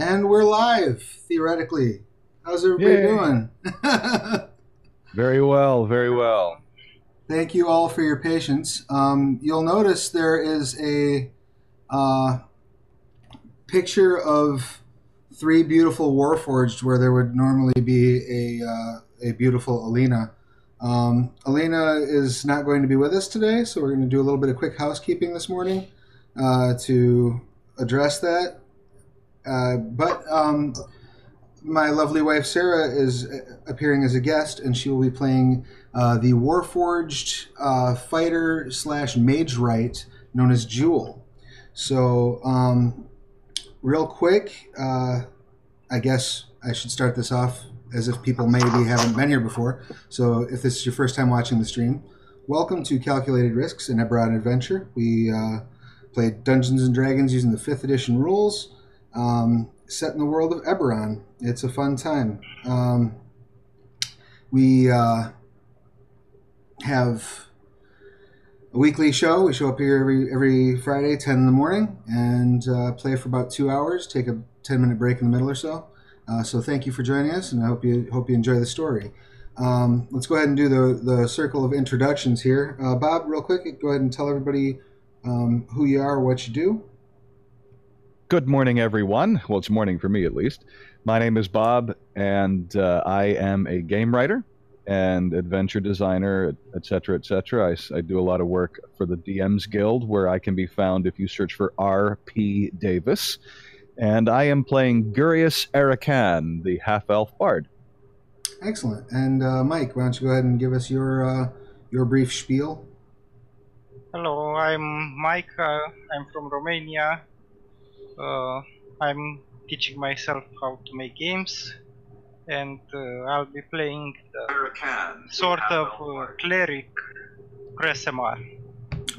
And we're live, theoretically. How's everybody Yay. doing? Very well, very well. Thank you all for your patience. Um, you'll notice there is a uh, picture of three beautiful Warforged where there would normally be a, uh, a beautiful Alina. Um, Alina is not going to be with us today, so we're going to do a little bit of quick housekeeping this morning uh, to address that. Uh, but um, my lovely wife Sarah is appearing as a guest, and she will be playing uh, the Warforged uh, fighter slash Magewright known as Jewel. So, um, real quick, uh, I guess I should start this off as if people maybe haven't been here before. So, if this is your first time watching the stream, welcome to Calculated Risks, an Eberron adventure. We uh, played Dungeons and Dragons using the fifth edition rules, um, set in the world of Eberron. It's a fun time. Um, we uh, have a weekly show. We show up here every every Friday, ten in the morning, and uh, play for about two hours. Take a ten minute break in the middle or so. Uh, so thank you for joining us, and I hope you hope you enjoy the story. Um, let's go ahead and do the the circle of introductions here. Uh, Bob, real quick, go ahead and tell everybody um, who you are, what you do. Good morning, everyone. Well, it's morning for me at least. My name is Bob, and uh, I am a game writer and adventure designer, etc., etc. I do a lot of work for the DM's Guild, where I can be found if you search for R.P. Davis. And I am playing Gurius Arakan, the half-elf bard. Excellent. And uh, Mike, why don't you go ahead and give us your uh, your brief spiel? Hello, I'm Mike. Uh, I'm from Romania. Uh, I'm teaching myself how to make games, and uh, I'll be playing the sort of uh, cleric Kresemar.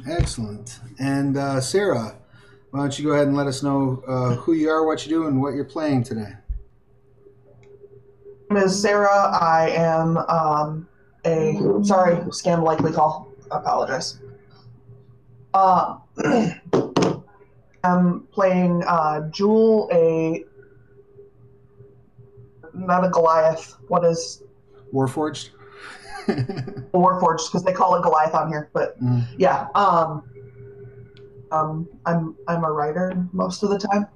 Excellent. And uh, Sarah, why don't you go ahead and let us know uh, who you are, what you do, and what you're playing today? name is Sarah. I am um, a sorry scam likely call. Apologize. Uh, I'm playing uh, Jewel, a not a Goliath. What is Warforged. Warforged? Because they call it Goliath on here. But Mm. yeah, um, um, I'm I'm a writer most of the time.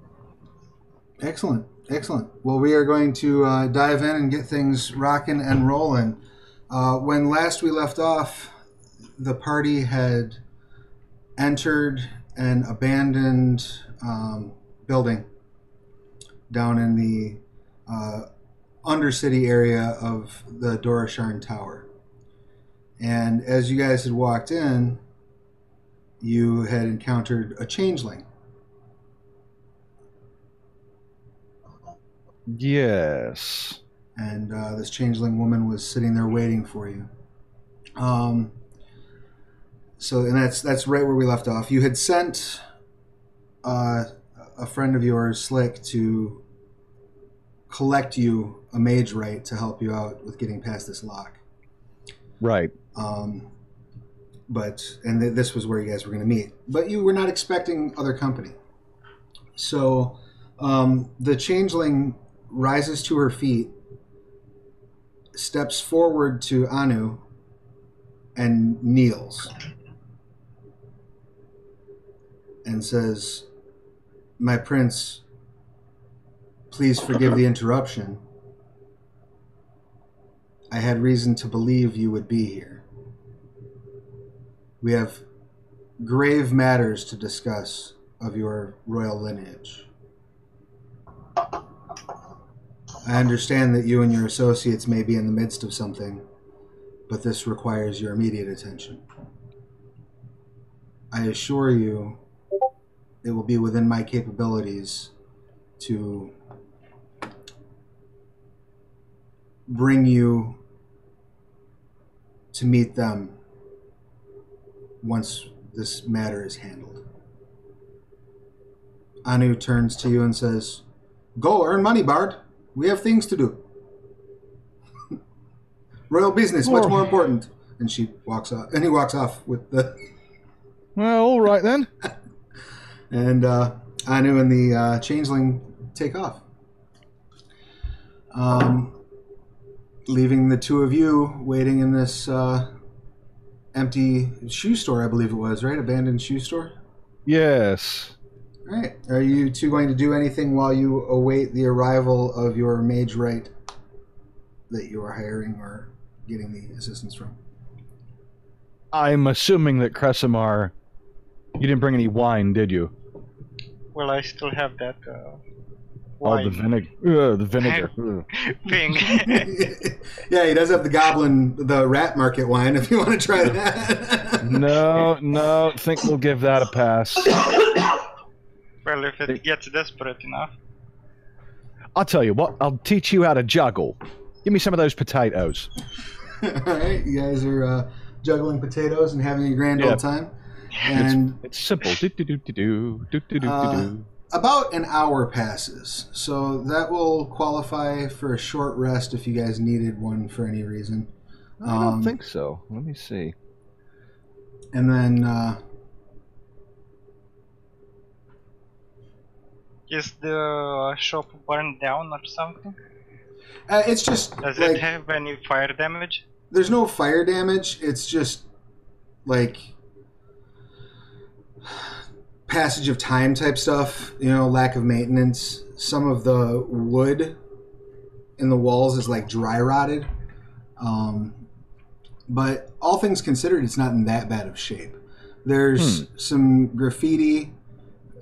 Excellent. Excellent. Well, we are going to uh, dive in and get things rocking and rolling. Uh, when last we left off, the party had entered an abandoned um, building down in the uh, undercity area of the Dorasharn Tower. And as you guys had walked in, you had encountered a changeling. Yes. and uh, this changeling woman was sitting there waiting for you. Um, so, and that's that's right where we left off. You had sent uh, a friend of yours, Slick, to collect you a Magewright to help you out with getting past this lock. Right. Um, but and th- this was where you guys were going to meet. But you were not expecting other company. So um, the changeling rises to her feet, steps forward to Anu, and kneels, and says, "My prince, please forgive the interruption." I had reason to believe you would be here. We have grave matters to discuss of your royal lineage. I understand that you and your associates may be in the midst of something, but this requires your immediate attention. I assure you it will be within my capabilities to bring you to meet them once this matter is handled. Anu turns to you and says, Go earn money, Bard. We have things to do. Royal business, much more important. And she walks off, and he walks off with the, Well, all right then. and uh, Anu and the uh, changeling take off. um, leaving the two of you waiting in this uh, empty shoe store, I believe it was, right? Abandoned shoe store. Yes. All right. Are you two going to do anything while you await the arrival of your Magewright that you are hiring or getting the assistance from? I'm assuming that Kresimar, you didn't bring any wine, did you? Well, I still have that uh, Oh, the vinegar. Uh, the vinegar. Ugh. thing. yeah, he does have the goblin, the rat market wine. If you want to try that. no, no. Think we'll give that a pass. well, if it gets desperate enough. I'll tell you what. I'll teach you how to juggle. Give me some of those potatoes. All right, you guys are uh, juggling potatoes and having a grand Yeah. old time. And It's simple. Do do do do do do do do Uh, do. about an hour passes, so that will qualify for a short rest if you guys needed one for any reason. I don't um, think so. Let me see. And then, uh, Is the shop burned down or something? uh, it's just Does like it have any fire damage? there's no fire damage. It's just like passage of time type stuff. You know, lack of maintenance. Some of the wood in the walls is like dry rotted. Um, but all things considered, it's not in that bad of shape. There's some graffiti,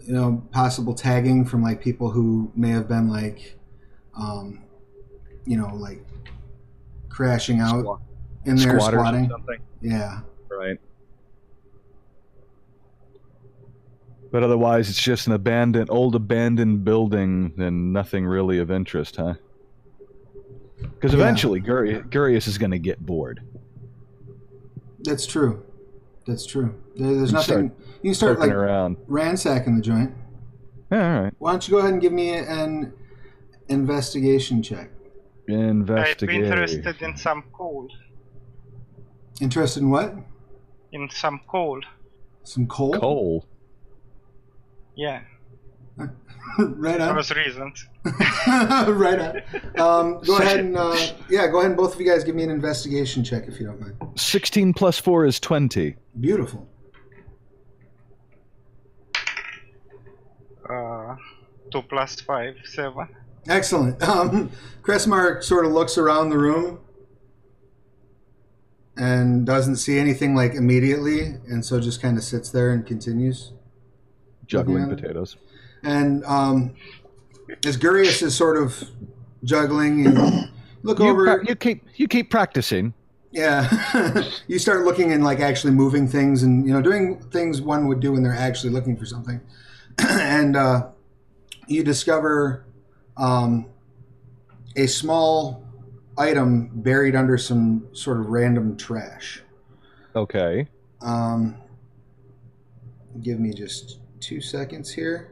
you know, possible tagging from like people who may have been like, um, you know, like crashing out Squat- in there or squatting. Yeah. Right. But otherwise, it's just an abandoned, old abandoned building and nothing really of interest, huh? Because Yeah. eventually, Guri- Gurius is going to get bored. That's true. That's true. There, there's You nothing. you can start like around. ransacking the joint. Yeah, all right. Why don't you go ahead and give me an investigation check? Investigate. I'd be interested in some coal. Interested in what? In some coal. Some coal. Coal. Yeah, right on. those reasons. right on. Um, go ahead and uh, yeah, go ahead and both of you guys give me an investigation check if you don't mind. 16 plus 4 is 20. Beautiful. Uh, two plus five, seven. Excellent. Um, Cressmar sort of looks around the room and doesn't see anything like immediately, and so just kind of sits there and continues. Juggling Yeah. potatoes. And um, as Gurius is sort of juggling, you look You, over. pra- you keep you keep practicing. Yeah, you start looking and like actually moving things, and you know, doing things one would do when they're actually looking for something. and uh, you discover um, a small item buried under some sort of random trash. Okay. Um, give me just two seconds here.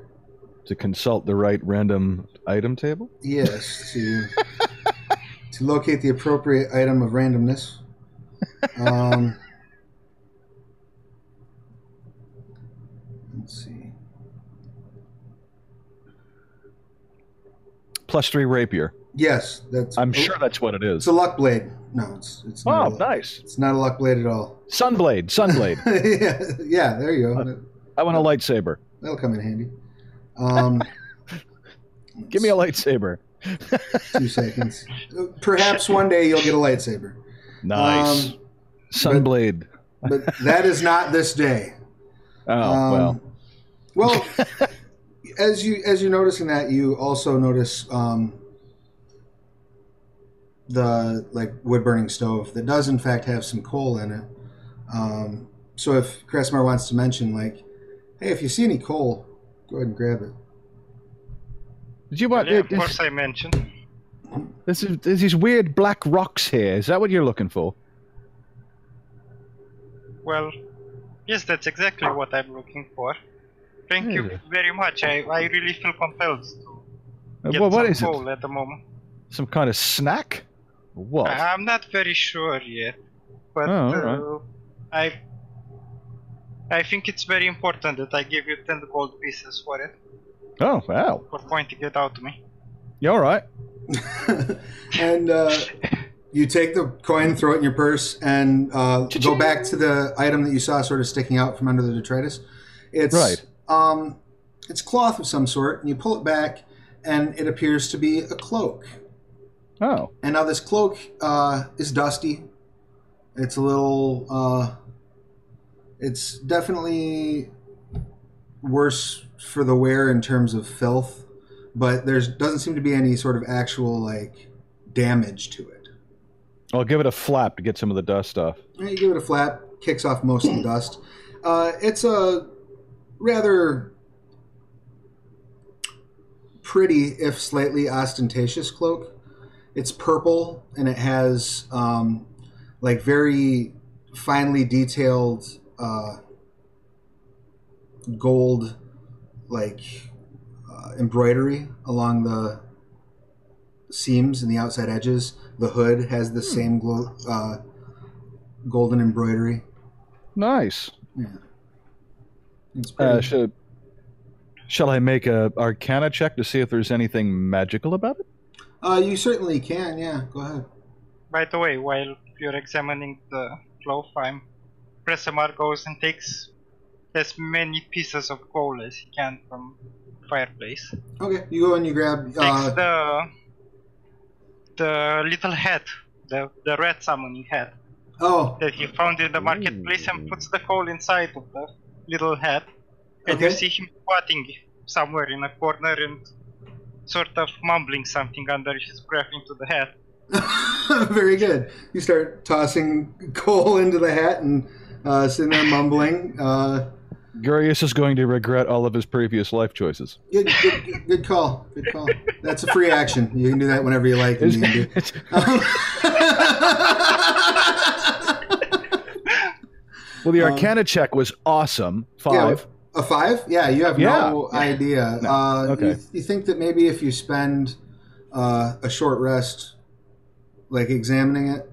To consult the right random item table. Yes, to to locate the appropriate item of randomness. Um, let's see. Plus 3 rapier. Yes, that's. I'm sure that's what it is. it's a luck blade. No, it's it's not. Oh, a nice. It's not a luck blade at all. Sunblade. Sunblade. yeah, yeah, there you go. I want a lightsaber. That'll come in handy. Um, Give me a lightsaber. two seconds. Perhaps one day you'll get a lightsaber. Nice. Um, Sunblade. but that is not this day. Oh, Um, well. Well, as you as you're noticing that, you also notice um, the like wood burning stove that does in fact have some coal in it. Um, so if Cressmar wants to mention like, hey, if you see any coal, go ahead and grab it. Did you want yeah, of course I mentioned. this is there's these weird black rocks here. Is that what you're looking for? Well, yes, that's exactly what I'm looking for. Thank you very much. I, I really feel compelled to Uh, get well, what some is it? coal at the moment. Some kind of snack? What? I'm not very sure yet, but Oh, uh, I I think it's very important that I give you ten gold pieces for it oh, wow. for pointing it out to me. You're all right? and uh, you take the coin, throw it in your purse, and uh, go back to the item that you saw sort of sticking out from under the detritus. It's Right. Um, it's cloth of some sort, and you pull it back, and it appears to be a cloak. Oh, And now this cloak uh, is dusty. It's a little. It's definitely worse for the wear in terms of filth, but there's doesn't seem to be any sort of actual like damage to it. I'll give it a flap to get some of the dust off. You give it a flap, kicks off most of the dust. Uh, it's a rather pretty, if slightly ostentatious cloak. It's purple and it has um, like very finely detailed uh, gold, like uh, embroidery along the seams and the outside edges. The hood has the same glow, uh, golden embroidery. Nice. It's pretty. Uh, should, shall I make a Arcana check to see if there's anything magical about it? Uh, you certainly can. Yeah, go ahead. By the way, while you're examining the cloth, I'm Presemar goes and takes as many pieces of coal as he can from fireplace. Okay, you go and you grab. Takes Uh, the the little hat, the the red summoning hat oh, that he found in the marketplace, and puts the coal inside of the little hat. And you see him squatting somewhere in a corner and sort of mumbling something under his breath into the hat. very good. You start tossing coal into the hat and uh, sitting there mumbling. Uh, Gurius is going to regret all of his previous life choices. good, good, good- good call. Good call. That's a free action. You can do that whenever you like. in Is- D&D. well, the Um, Arcana check was awesome. Yeah, Five. a five? Yeah, you have no idea. No. Uh, Okay. you, you think that maybe if you spend uh, a short rest, like examining it,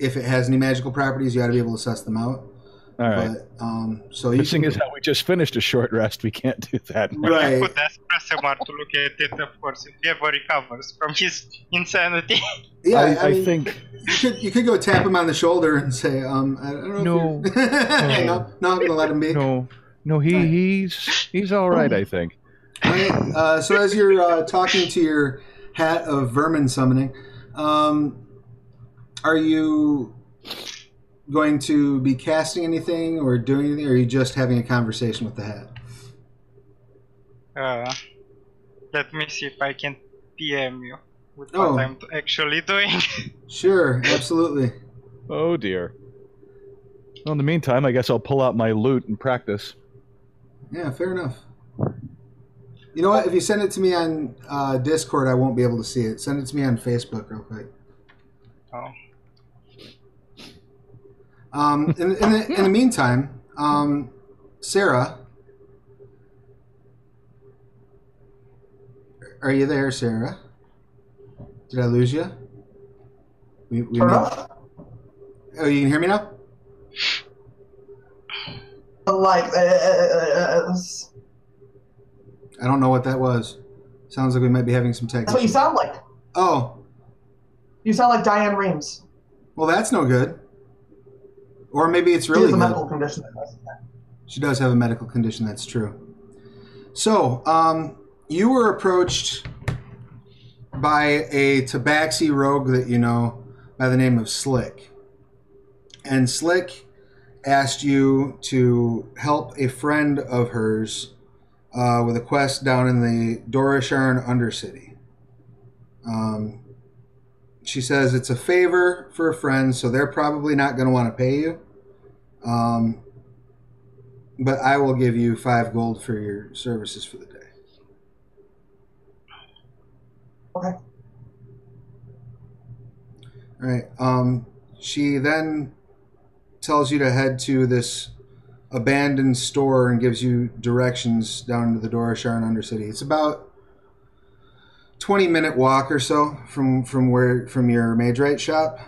if it has any magical properties, you ought to be able to suss them out. all right. But um, so you The thing can- is how we just finished a short rest. We can't do that. right. You could ask Presemar to look at it, of course, if he ever recovers from his insanity. Yeah, I, I, I mean, think you could you could go tap him on the shoulder and say, um, I don't know. No. if you're... no, no, I'm gonna let him be. no, no. He Right. he's he's all right. I think. All right, uh, so as you're uh, talking to your hat of vermin summoning, um, are you going to be casting anything or doing anything, or are you just having a conversation with the hat? Uh, let me see if I can PM you with Oh. what I'm actually doing. Sure, absolutely. Oh dear. Well, in the meantime, I guess I'll pull out my loot and practice. Yeah, fair enough. You know what? If you send it to me on uh, Discord, I won't be able to see it. Send it to me on Facebook real quick. oh. Um, in, in, the, in the meantime, um, Sarah, are you there, Sarah? Did I lose you? We, we Turn may- off. oh, you can hear me now. Like, uh, I don't know what that was. Sounds like we might be having some tech. that's what you sound like. Oh, You sound like Diane Reams. well, that's no good. Or maybe it's She really has a medical condition. that does that. She does have a medical condition, that's true. So, um, you were approached by a tabaxi rogue that you know by the name of Slick. And Slick asked you to help a friend of hers uh, with a quest down in the Dorisharn Undercity. Um, she says it's a favor for a friend, so they're probably not going to want to pay you. Um, but I will give you five gold for your services for the day. Okay. All right. Um, she then tells you to head to this abandoned store and gives you directions down to the Dorisharn Undercity. It's about twenty minute walk or so from from where from your right shop.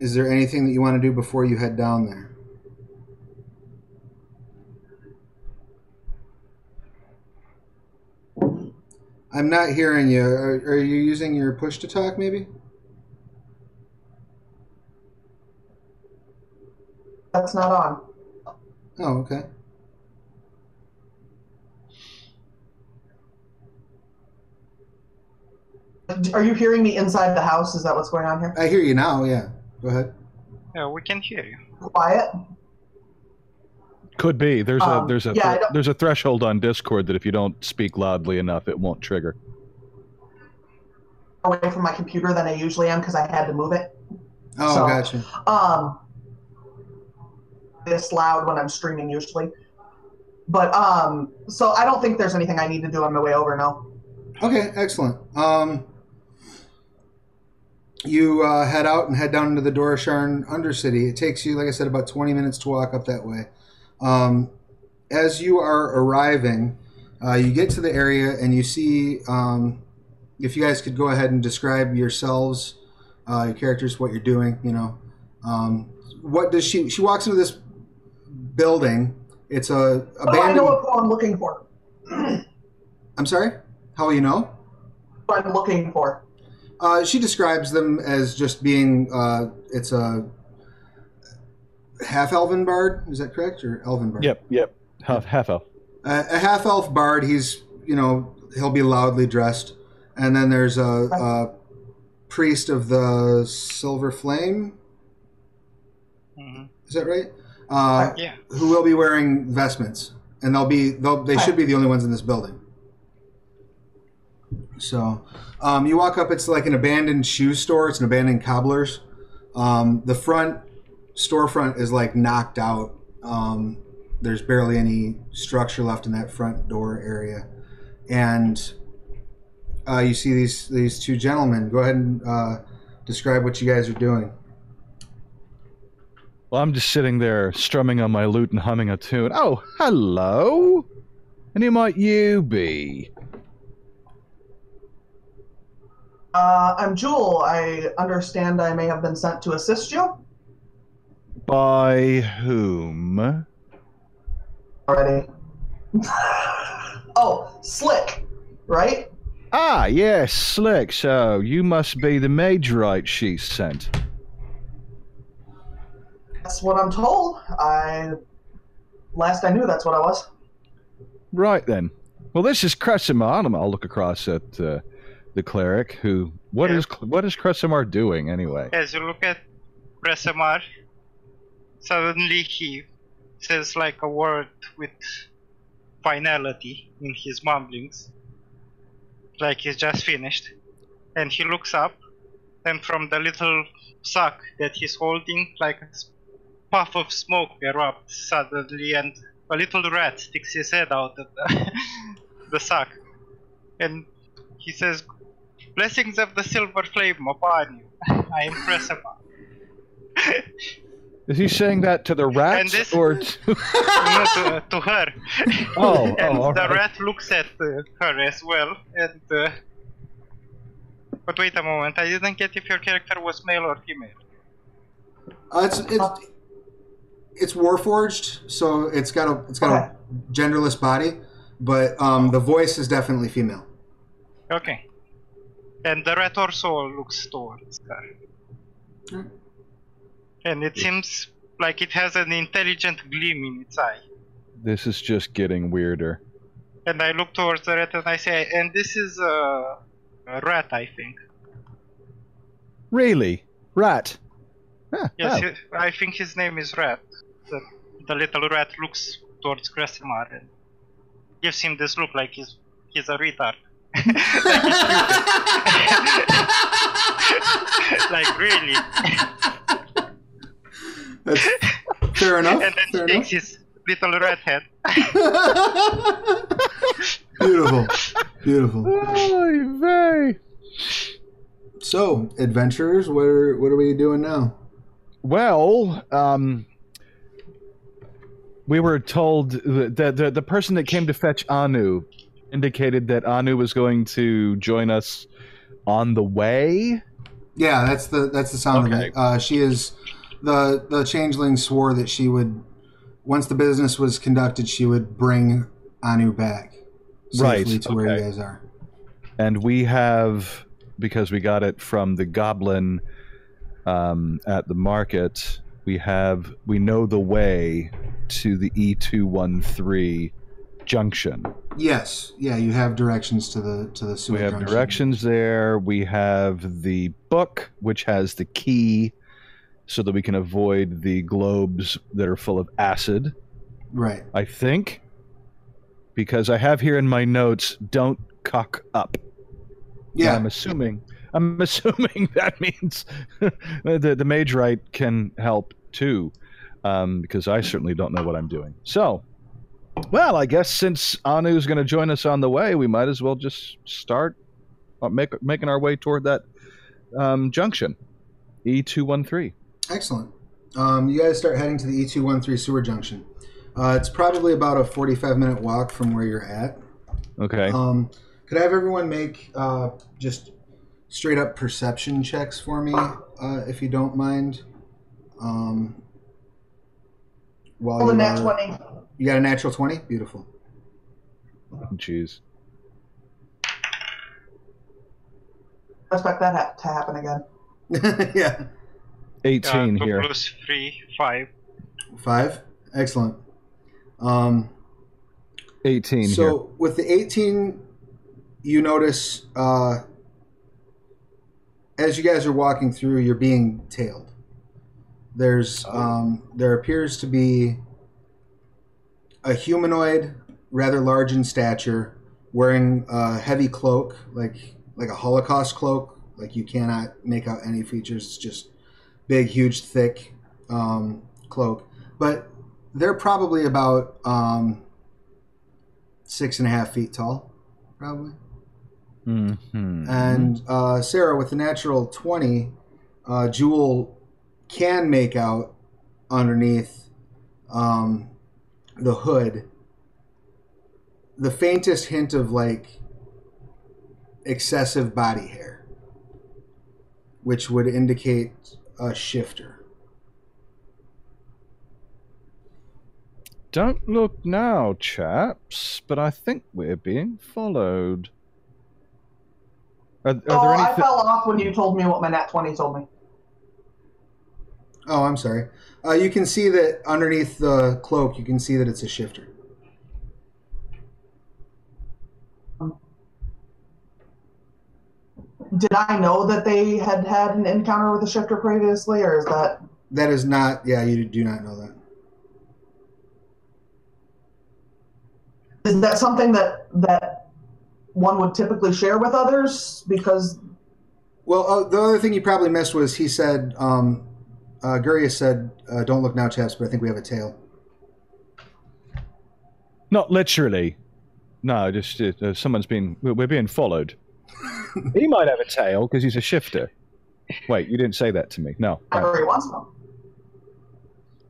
Is there anything that you want to do before you head down there? I'm not hearing you. Are, are you using your push to talk, maybe? That's not on. Oh, okay. Are you hearing me inside the house? Is that what's going on here? I hear you now. Yeah. Go ahead. Yeah, we can hear you. Quiet. Could be. There's a Um, there's a yeah, I don't- there's a threshold on Discord that if you don't speak loudly enough, it won't trigger. Away from my computer than I usually am because I had to move it. Oh, So- gotcha. Um, this loud when I'm streaming usually. But um, so I don't think there's anything I need to do on my way over. now. Okay, excellent. Um, you uh, head out and head down into the Dorasharn Undercity. It takes you, like I said, about 20 minutes to walk up that way. Um, as you are arriving, uh, you get to the area and you see. Um, if you guys could go ahead and describe yourselves, uh, your characters, what you're doing, you know. Um, what does she? She walks into this building. It's a Oh, I know what I'm looking for. I'm sorry. How will you know? What I'm looking for. Uh, she describes them as just being uh, it's a half elven bard. Is that correct or elven bard? Yep, yep. Half half elf. A, a half elf bard. He's you know he'll be loudly dressed, and then there's a, a priest of the silver flame. hmm Is that right? Uh, Yeah. who will be wearing vestments, and they'll be they'll, they should be the only ones in this building. So, um, you walk up. It's like an abandoned shoe store. It's an abandoned cobbler's. Um, the front storefront is like knocked out. Um, there's barely any structure left in that front door area, and uh, you see these these two gentlemen. Go ahead and uh, describe what you guys are doing. Well, I'm just sitting there strumming on my lute and humming a tune. Oh, hello. And who might you be? Uh, I'm Jewel. I understand I may have been sent to assist you By whom? already. oh, Slick, right? Ah, yes, Slick. So you must be the Magewright she sent. That's what I'm told. I last I knew, that's what I was. Right then. Well, this is Cresimar. and I'll look across at uh, the cleric. Who? What Yeah. is what is Cresimar doing anyway? As you look at Presamar, suddenly he says like a word with finality in his mumblings, like he's just finished. And he looks up, and from the little sack that he's holding, like a puff of smoke erupts suddenly, and a little rat sticks his head out of the, the sack. And he says, Blessings of the silver flame upon you. I impress upon. Is he saying that to the rat this- or to... no, to, to her. Oh, and oh, all the right. rat looks at uh, her as well. And uh, but wait a moment, I didn't get if your character was male or female. Uh, it's it's it's warforged, so it's got a it's got Okay. a genderless body, but um, the voice is definitely female. Okay. And the rat also looks towards her. Hmm. And it seems like it has an intelligent gleam in its eye. This is just getting weirder. And I look towards the rat and I say, and this is uh, a rat, I think. Really? Rat? Ah, Yes, oh. he- I think his name is Rat. The, the little rat looks towards Kresimar and gives him this look like he's he's a retard. Like, he's stupid. like really. That's fair enough. and then fair he enough. takes his little rat head. beautiful, beautiful. Oy vey. So, adventurers, what are what are we doing now? Well, um, we were told that the, the the person that came to fetch Anu indicated that Anu was going to join us on the way. Yeah, that's the that's the sound of it. Uh, she is the the changeling swore that she would once the business was conducted, she would bring Anu back safely Right, to where you guys are. and we have because we got it from the goblin um, at the market. We have we know the way to the E two one three junction. Yes, yeah, you have directions to the to the sewer We have junction. directions there. We have the book, which has the key, so that we can avoid the globes that are full of acid. Right. I think, because I have here in my notes, "Don't cock up." Yeah. I'm assuming. I'm assuming that means the the Magewright can help too, um, because I certainly don't know what I'm doing. So, well, I guess since Anu's going to join us on the way, we might as well just start uh, make, making our way toward that um, junction, E two one three. Excellent. Um, you guys start heading to the E213 sewer junction. Uh, it's probably about a 45 minute walk from where you're at. Okay. Um, could I have everyone make uh, just straight up perception checks for me, uh, if you don't mind? Um, while Roll a you, nat are- 20. You got a natural 20? Beautiful. Jeez. expect that ha- to happen again. yeah. Eighteen two here. plus three, five. Five. Excellent. Um, Eighteen here. so with the 18 you notice uh, as you guys are walking through you're being tailed there's Oh. um, there appears to be a humanoid rather large in stature wearing a heavy cloak like like a holocaust cloak like you cannot make out any features it's just big huge thick um, cloak but they're probably about um, six and a half feet tall, probably. Mhm. And uh, Sarah, with the natural 20, uh, Jewel can make out underneath um, the hood the faintest hint of like excessive body hair, which would indicate a shifter. Don't look now, chaps, but I think we're being followed. Are, are oh, there I fell off when you told me what my nat 20 told me. Oh, I'm sorry. Uh, you can see that underneath the cloak, you can see that it's a shifter. Did I know that they had had an encounter with a shifter previously, or is that That is not. Yeah, you do not know that. is that something that that one would typically share with others? Because Well, uh, the other thing you probably missed was he said, um, uh, Gurius said, uh, "Don't look now, chaps," but I think we have a tail. Not literally. No, just uh, uh, someone's been. We're we're being followed. he might have a tail because he's a shifter. Wait, you didn't say that to me. No. Right. every once in.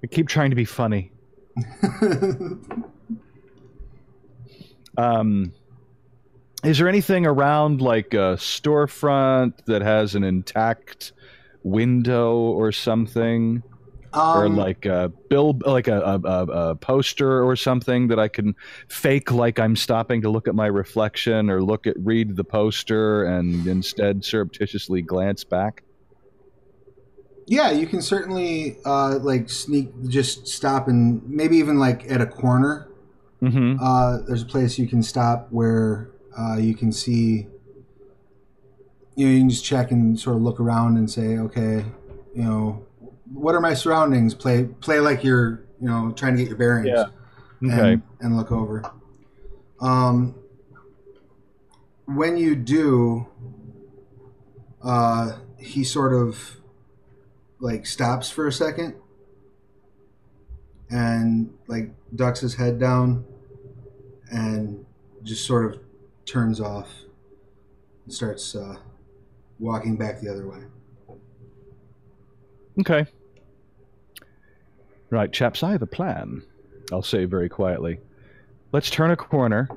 I keep trying to be funny. Um, is there anything around like a storefront that has an intact window or something, or um, like a bill, like a, a, a, a poster or something that I can fake like I'm stopping to look at my reflection or look at read the poster and instead surreptitiously glance back? yeah, you can certainly uh, like sneak, just stop and maybe even like at a corner. Mm-hmm. Uh, there's a place you can stop where uh, you can see. You know, you can just check and sort of look around and say, okay, you know, what are my surroundings? Play, play like you're, you know, trying to get your bearings. Yeah. Okay. and, and look over. Um, when you do, uh, he sort of like stops for a second and like ducks his head down and just sort of turns off and starts uh, walking back the other way. Okay. Right, chaps, I have a plan. I'll say very quietly. Let's turn a corner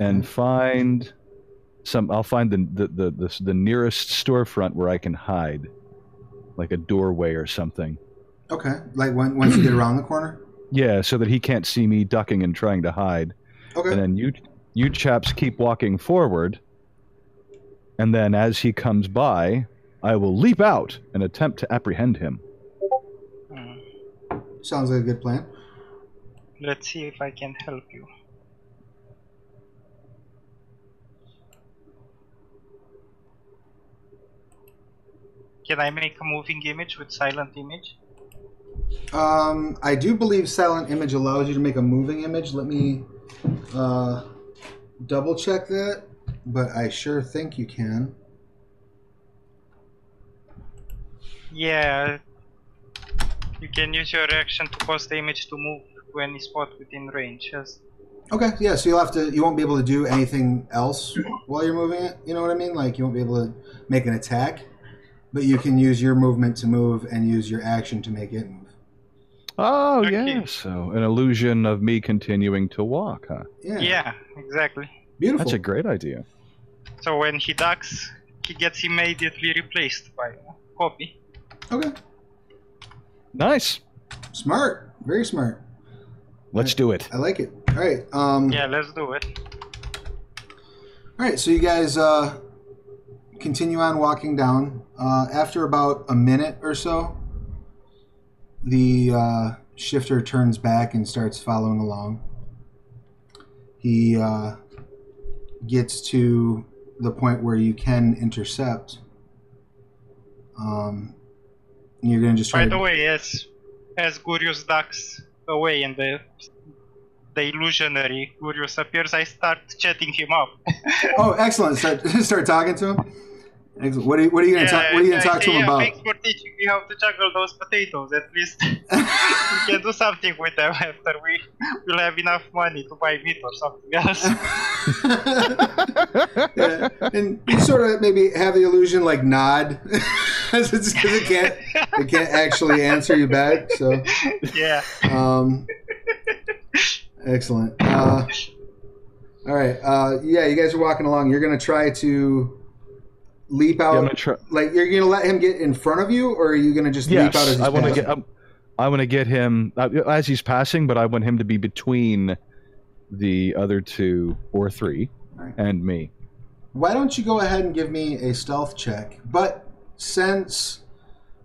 and hmm. find some I'll find the the, the, the, the nearest storefront where I can hide. Like a doorway or something. Okay, like when, once you get around the corner. Yeah, so that he can't see me ducking and trying to hide. Okay. And then you You chaps keep walking forward, and then as he comes by, I will leap out and attempt to apprehend him. Hmm. Sounds like a good plan. Let's see if I can help you. Can I make a moving image with silent image? Um, I do believe Silent Image allows you to make a moving image. Let me uh, double check that, but I sure think you can. Yeah. You can use your action to cause the image to move to any spot within range. Yes. Okay, yeah, so you'll have to, you won't be able to do anything else while you're moving it. You know what I mean? Like, you won't be able to make an attack, but you can use your movement to move and use your action to make it move. Oh, Okay. yeah. So, an illusion of me continuing to walk, huh? Yeah, Yeah, exactly. beautiful. That's a great idea. So when he ducks, he gets immediately replaced by a copy. Okay, Nice. smart, very smart. Let's do it. I like it. All right, um, Yeah, let's do it. All right, so you guys uh, continue on walking down. Uh, after about a minute or so, the uh, shifter turns back and starts following along. He uh, gets to the point where you can intercept. Um, you're gonna just try By to the way, as as Gurius ducks away and the the illusionary Gurius appears, I start chatting him up. Oh, excellent! Start start talking to him. Excellent. What are you, what are you gonna talk? What are you gonna I talk to him yeah, about? Thanks for teaching me how to juggle those potatoes. At least we can do something with them after we will have enough money to buy meat or something else. yeah. And you sort of maybe have the illusion like nod, because it can't it can't actually answer you back. So, yeah. um, excellent. Uh, all right. Uh, yeah, you guys are walking along. You're gonna try to leap Yeah, I'm out. gonna try. like you're gonna let him get in front of you, or are you gonna just leap out as Yes, he's I want to get. Um, I want to get him uh, as he's passing, but I want him to be between the other two or three Alright. and me. Why don't you go ahead and give me a stealth check? But since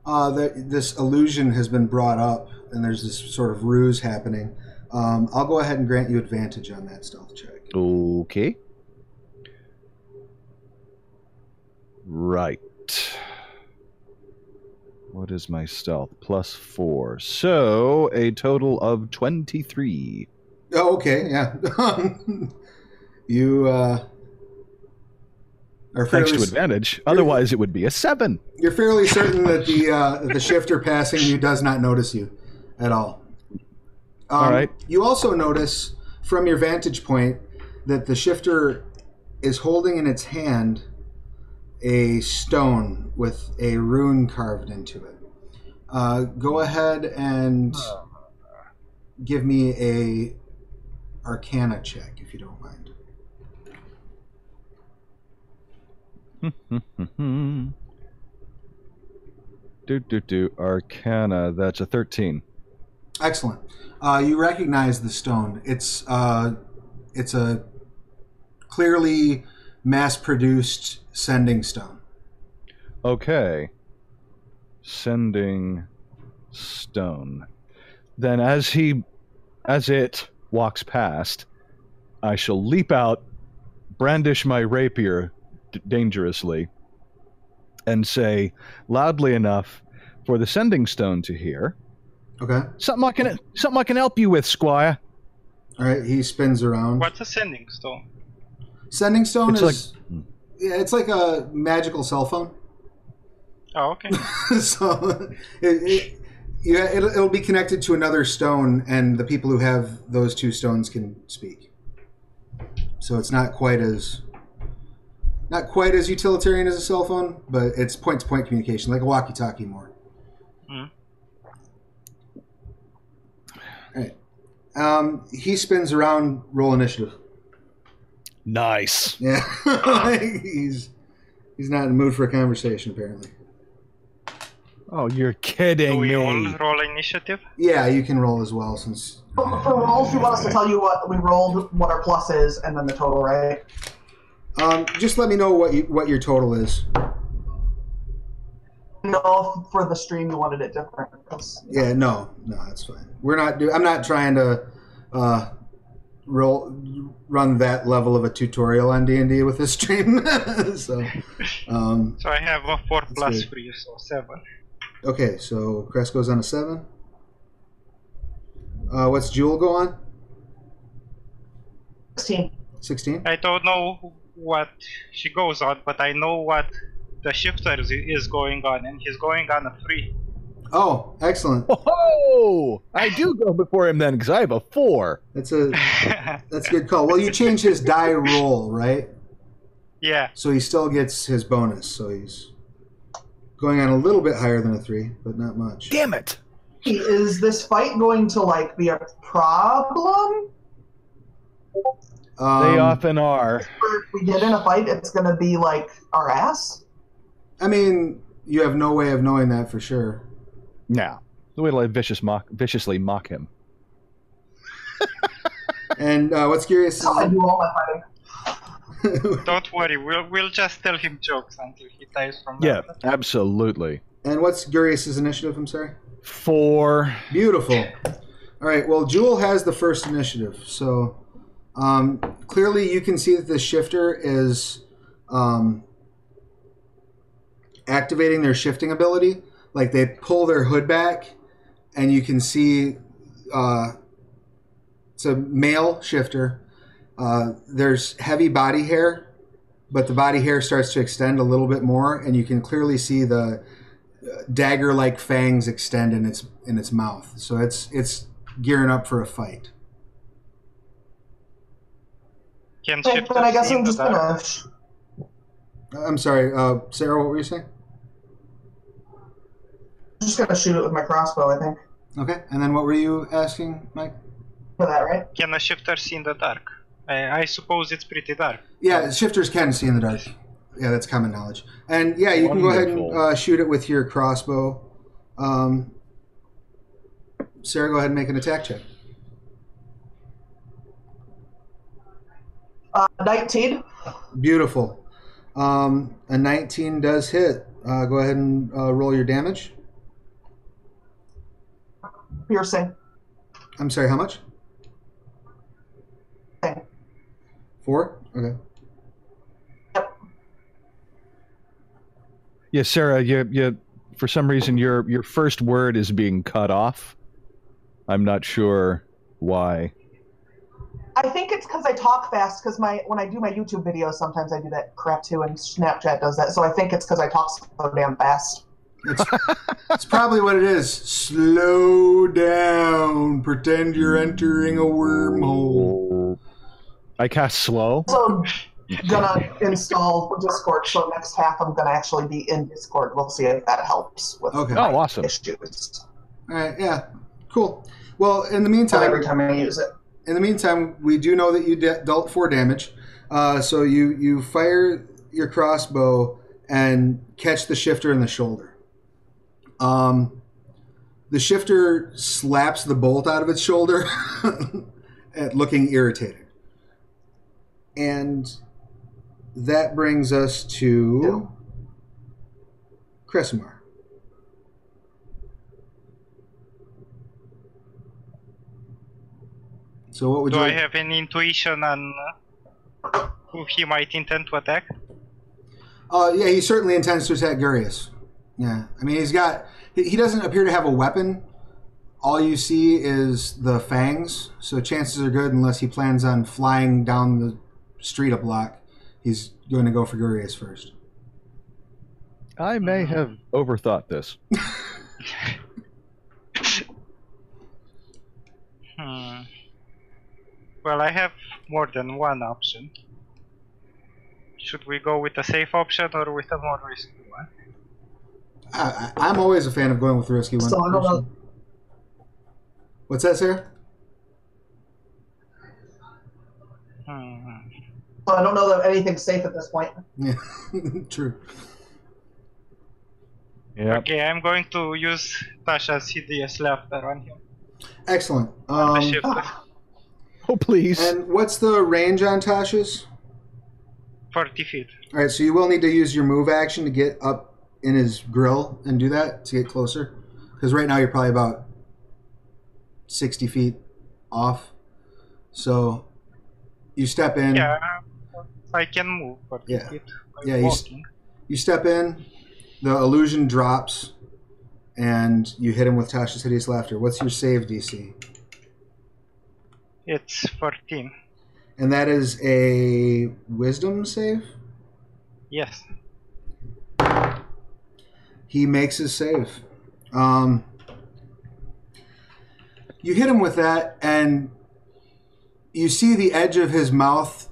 uh, the, this illusion has been brought up and there's this sort of ruse happening, um, I'll go ahead and grant you advantage on that stealth check. Okay. Right. What is my stealth? Plus four. So a total of 23. Oh, okay, yeah. you uh, are Thanks to advantage. Otherwise, it would be a seven. you're fairly certain that the uh, the shifter passing you does not notice you at all. Um, All right. You also notice from your vantage point that the shifter is holding in its hand a stone with a rune carved into it. Uh, go ahead and give me a Arcana check if you don't mind. do do do. Arcana. That's a 13. Excellent. Uh, you recognize the stone. It's uh, it's a clearly mass-produced sending stone. Okay. Sending stone. Then as he as it walks past, I shall leap out, brandish my rapier d- dangerously, and say loudly enough for the sending stone to hear, Okay. "Something I can something I can help you with, squire." All right. He spins around. What's a sending stone? Sending stone It's is yeah, it's like a magical cell phone. Oh, okay. so it, it, yeah, it'll, it'll be connected to another stone, and the people who have those two stones can speak. So it's not quite as not quite as utilitarian as a cell phone, but it's point to point communication, like a walkie-talkie more. Hmm. All right. Um, he spins around. Roll initiative. Nice. Yeah, he's he's not in the mood for a conversation apparently. Oh, you're Do kidding we all me. roll initiative? Yeah, you can roll as well since. For for rolls, you want us to tell you what we rolled, what our plus is, and then the total, right? Um, just let me know what you, what your total is. No, for the stream you wanted it different. 'cause- Yeah, no, no, that's fine. We're not do. I'm not trying to uh, roll run that level of a tutorial on D and D with this stream. so, um, So I have a 4 plus good. 3, so 7. okay, so Crest goes on a seven. Uh, what's Jewel go on? 16. Sixteen. I don't know what she goes on, but I know what the shifter is- is going on, and he's going on a 3. Oh, excellent. Oh, I do go before him then because I have a four. That's a that's a good call. Well, you change his die roll, right? yeah, So he still gets his bonus. So he's going on a little bit higher than a three, but not much. Damn it. Is this fight going to like be a problem? Um, They often are. If we get in a fight, it's going to be like our ass? I mean, you have no way of knowing that for sure. Now, the way to like vicious mock, viciously mock him. And uh, what's curious That's how I is do all my fighting. don't worry, we'll, we'll just tell him jokes until he dies from that. Yeah, absolutely. and what's Gurius's initiative? I'm sorry. Four. Beautiful. All right. Well, Jewel has the first initiative, so um, clearly you can see that the shifter is um, activating their shifting ability. Like they pull their hood back, and you can see uh, it's a male shifter. Uh, there's heavy body hair, but the body hair starts to extend a little bit more, and you can clearly see the dagger-like fangs extend in its in its mouth. So it's it's gearing up for a fight. Can Okay, shifters then I guess see in I'm just dark? going to. I'm sorry, uh, Sarah. What were you saying? Just gonna shoot it with my crossbow, I think. Okay, and then what were you asking, Mike? For that, right? Can a shifter see in the dark? I, I suppose it's pretty dark. Yeah, shifters can see in the dark. Yeah, that's common knowledge. And yeah, you can go ahead and uh, shoot it with your crossbow. Um, Sarah, go ahead and make an attack check. Uh, 19. Beautiful. Um, a 19 does hit. Uh, go ahead and uh, roll your damage. Piercing. I'm sorry, how much? Okay. Four? Okay. Yep. Yeah, Sarah, you, you, for some reason, your your first word is being cut off. I'm not sure why. I think it's because I talk fast. Because my when I do my YouTube videos, sometimes I do that crap too, and Snapchat does that. So I think it's because I talk so damn fast. It's, it's probably what it is. Slow down. Pretend you're entering a wormhole. I cast slow. Also, gonna install Discord. So next half, I'm gonna actually be in Discord. We'll see if that helps with Okay. Oh, awesome. issues. All right. Yeah. Cool. Well, in the So meantime, every time I use it. in the meantime, we do know that you de- dealt four damage. Uh, so you you fire your crossbow and catch the shifter in the shoulder. Um, the shifter slaps the bolt out of its shoulder, at looking irritated. And that brings us to Kresimar. So what would Do you I have any intuition on uh, who he might intend to attack? Uh, yeah, he certainly intends to attack Gurius. Yeah, I mean, he's got. He, he doesn't appear to have a weapon. All you see is the fangs, so chances are good, unless he plans on flying down the street a block, he's going to go for Gurius first. I may have overthought this. Hmm. Well, I have more than one option. Should we go with a safe option or with a more risky one? I, I, I'm always a fan of going with risky ones. So I don't know. What's that, Sarah? Hmm. So I don't know that anything's safe at this point. Yeah, true. Yep. Okay, I'm going to use Tasha's hideous laughter on him. Excellent. Um. Oh, please. and what's the range on Tasha's? 40 feet. All right, so you will need to use your move action to get up in his grill and do that to get closer. Because right now you're probably about 60 feet off. So you step in. Yeah, I can move 40 Yeah. Yeah, you. You step in, the illusion drops, and you hit him with Tasha's Hideous Laughter. What's your save DC? It's 14. And that is a wisdom save? Yes. He makes his save. Um, you hit him with that, and you see the edge of his mouth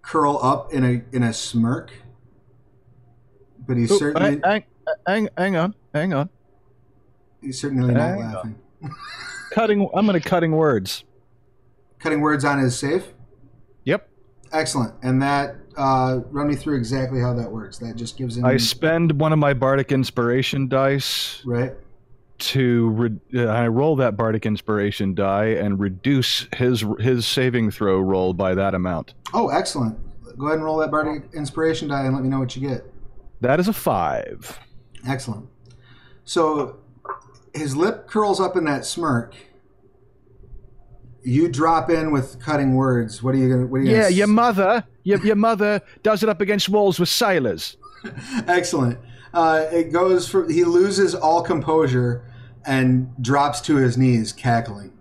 curl up in a in a smirk. But he's Ooh, certainly hang, hang, hang on, hang on. he's certainly not hang on. laughing. Cutting. I'm going to cutting words. Cutting words on his save. Excellent. And that uh, run me through exactly how that works. That just gives him I spend one of my bardic inspiration dice right. to re- uh, I roll that bardic inspiration die and reduce his his saving throw roll by that amount. Oh, excellent. Go ahead and roll that bardic inspiration die and let me know what you get. That is a five. Excellent. So his lip curls up in that smirk. You drop in with cutting words. What are you gonna? What are you Yeah, gonna your mother, your, your mother does it up against walls with sailors. Excellent. Uh, it goes for he loses all composure and drops to his knees, cackling.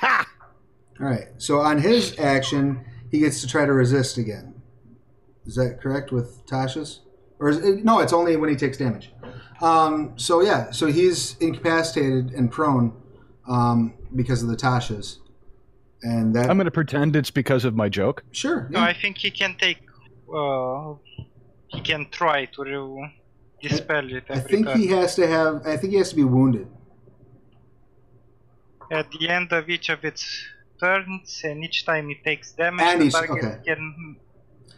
Ha! All right. So on his action, he gets to try to resist again. Is that correct with Tasha's? Or is it, no? It's only when he takes damage. Um, so yeah. So he's incapacitated and prone um, because of the Tasha's, and that I'm going to pretend it's because of my joke. sure. No. I think he can take. Uh, he can try to re- dispel it I think turn. he has to have. I think he has to be wounded. At the end of each of its turns, and each time it takes damage, And the he's- target okay. can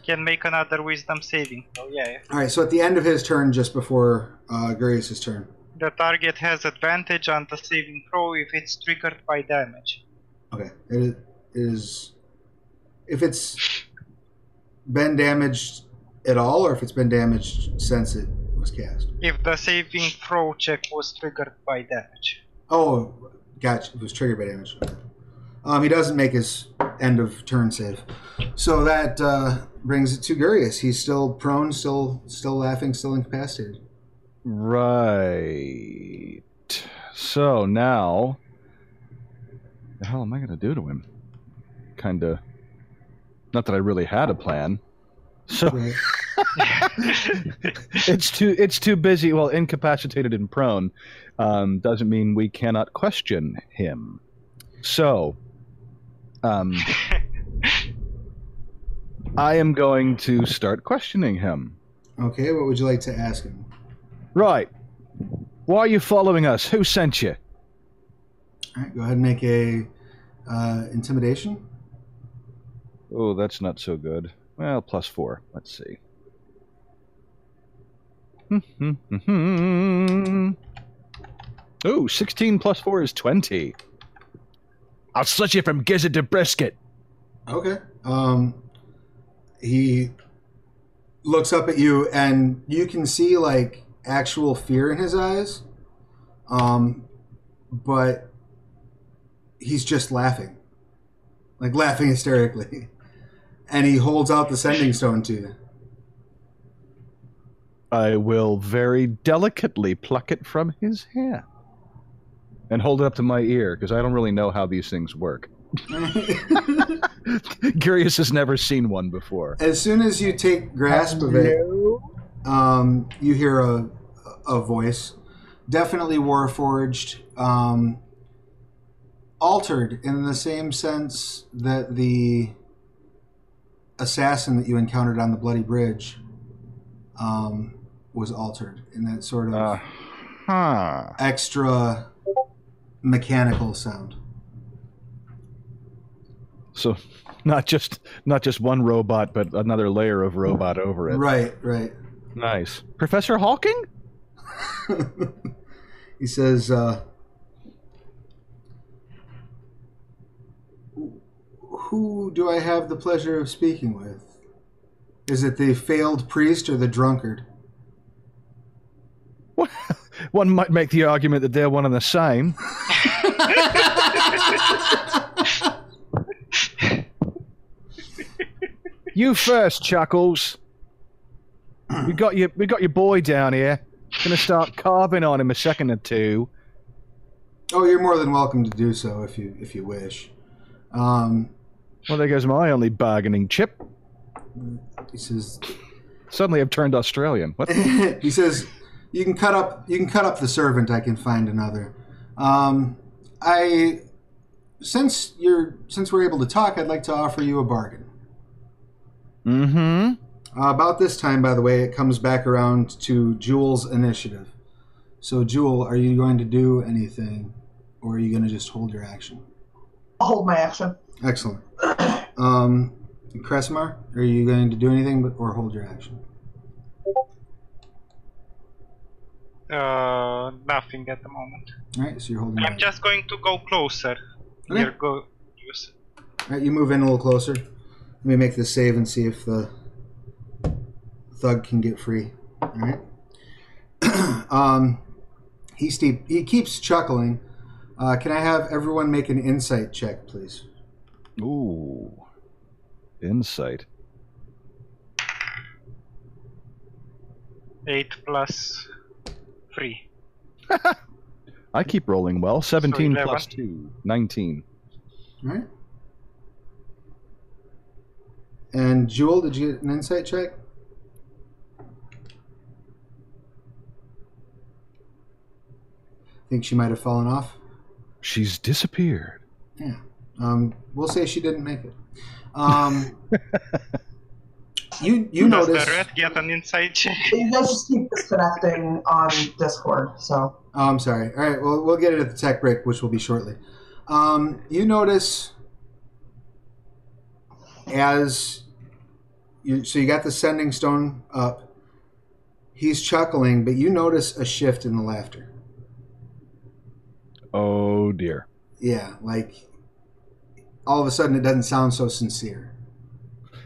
can make another Wisdom saving. So yeah, All right. So at the end of his turn, just before uh, Gurius's turn. the target has advantage on the saving throw if it's triggered by damage. Okay. It is- it is if it's been damaged at all, or if it's been damaged since it was cast. If the saving throw check was triggered by damage. Oh, gotcha. It was triggered by damage. Um, he doesn't make his end of turn save, so that uh, brings it to Gurius. He's still prone, still still laughing, still incapacitated. Right. So now, the hell am I going to do to him? Kind of. Not that I really had a plan. So Right. it's too it's too busy. Well, incapacitated and prone um, doesn't mean we cannot question him. So, um, I am going to start questioning him. Okay. What would you like to ask him? Right. Why are you following us? Who sent you? All right. Go ahead and make a uh, intimidation. Oh, that's not so good. Well, plus four. Let's see. oh, 16 plus four is 20. I'll slit you from gizzard to brisket. Okay. Um, he looks up at you, and you can see like actual fear in his eyes. Um, but he's just laughing, like laughing hysterically, and he holds out the sending stone to you. I will very delicately pluck it from his hand and hold it up to my ear because I don't really know how these things work. Gurius has never seen one before. as soon as you take grasp of it, um, you hear a, a voice, definitely warforged, um, altered in the same sense that the assassin that you encountered on the bloody bridge um, was altered in that sort of Uh huh. extra mechanical sound. So, not just not just one robot, but another layer of robot over it. Right, right. Nice, Professor Hawking. he says, uh, "Who do I have the pleasure of speaking with? Is it the failed priest or the drunkard?" One might make the argument that they're one and the same. You first, Chuckles. We got your we got your boy down here. Gonna start carving on him a second or two. Oh, you're more than welcome to do so if you if you wish. Um, Well, there goes my only bargaining chip. he says, Suddenly, I've turned Australian. What? he says, "You can cut up. You can cut up the servant. I can find another. Um, I, since you're since we're able to talk, I'd like to offer you a bargain. Mm-hmm. Uh, about this time, by the way, it comes back around to Jewel's initiative. So, Jewel, are you going to do anything, or are you going to just hold your action? I'll hold my action. Excellent. Um, Kresimar, are you going to do anything but, or hold your action? Uh, nothing at the moment. All right, so you're holding. I'm just going to go closer. Okay. Here, go. Use. All right, you move in a little closer. Let me make this save and see if the thug can get free. All right. um, he steep, he keeps chuckling. Uh, can I have everyone make an insight check, please? Ooh. Insight. Eight plus three. I keep rolling well. 17 11. plus 2. 19. All right. And Jewel, did you get an insight check? I think she might have fallen off. She's disappeared. Yeah. Um, we'll say she didn't make it. Um, you you Does notice? the red get an inside check? You guys just keep disconnecting on Discord, so. Oh, I'm sorry. All right. Well, we'll get it at the tech break, which will be shortly. Um, you notice as you so you got the sending stone up. He's chuckling, but you notice a shift in the laughter. Oh dear. Yeah, like all of a sudden it doesn't sound so sincere.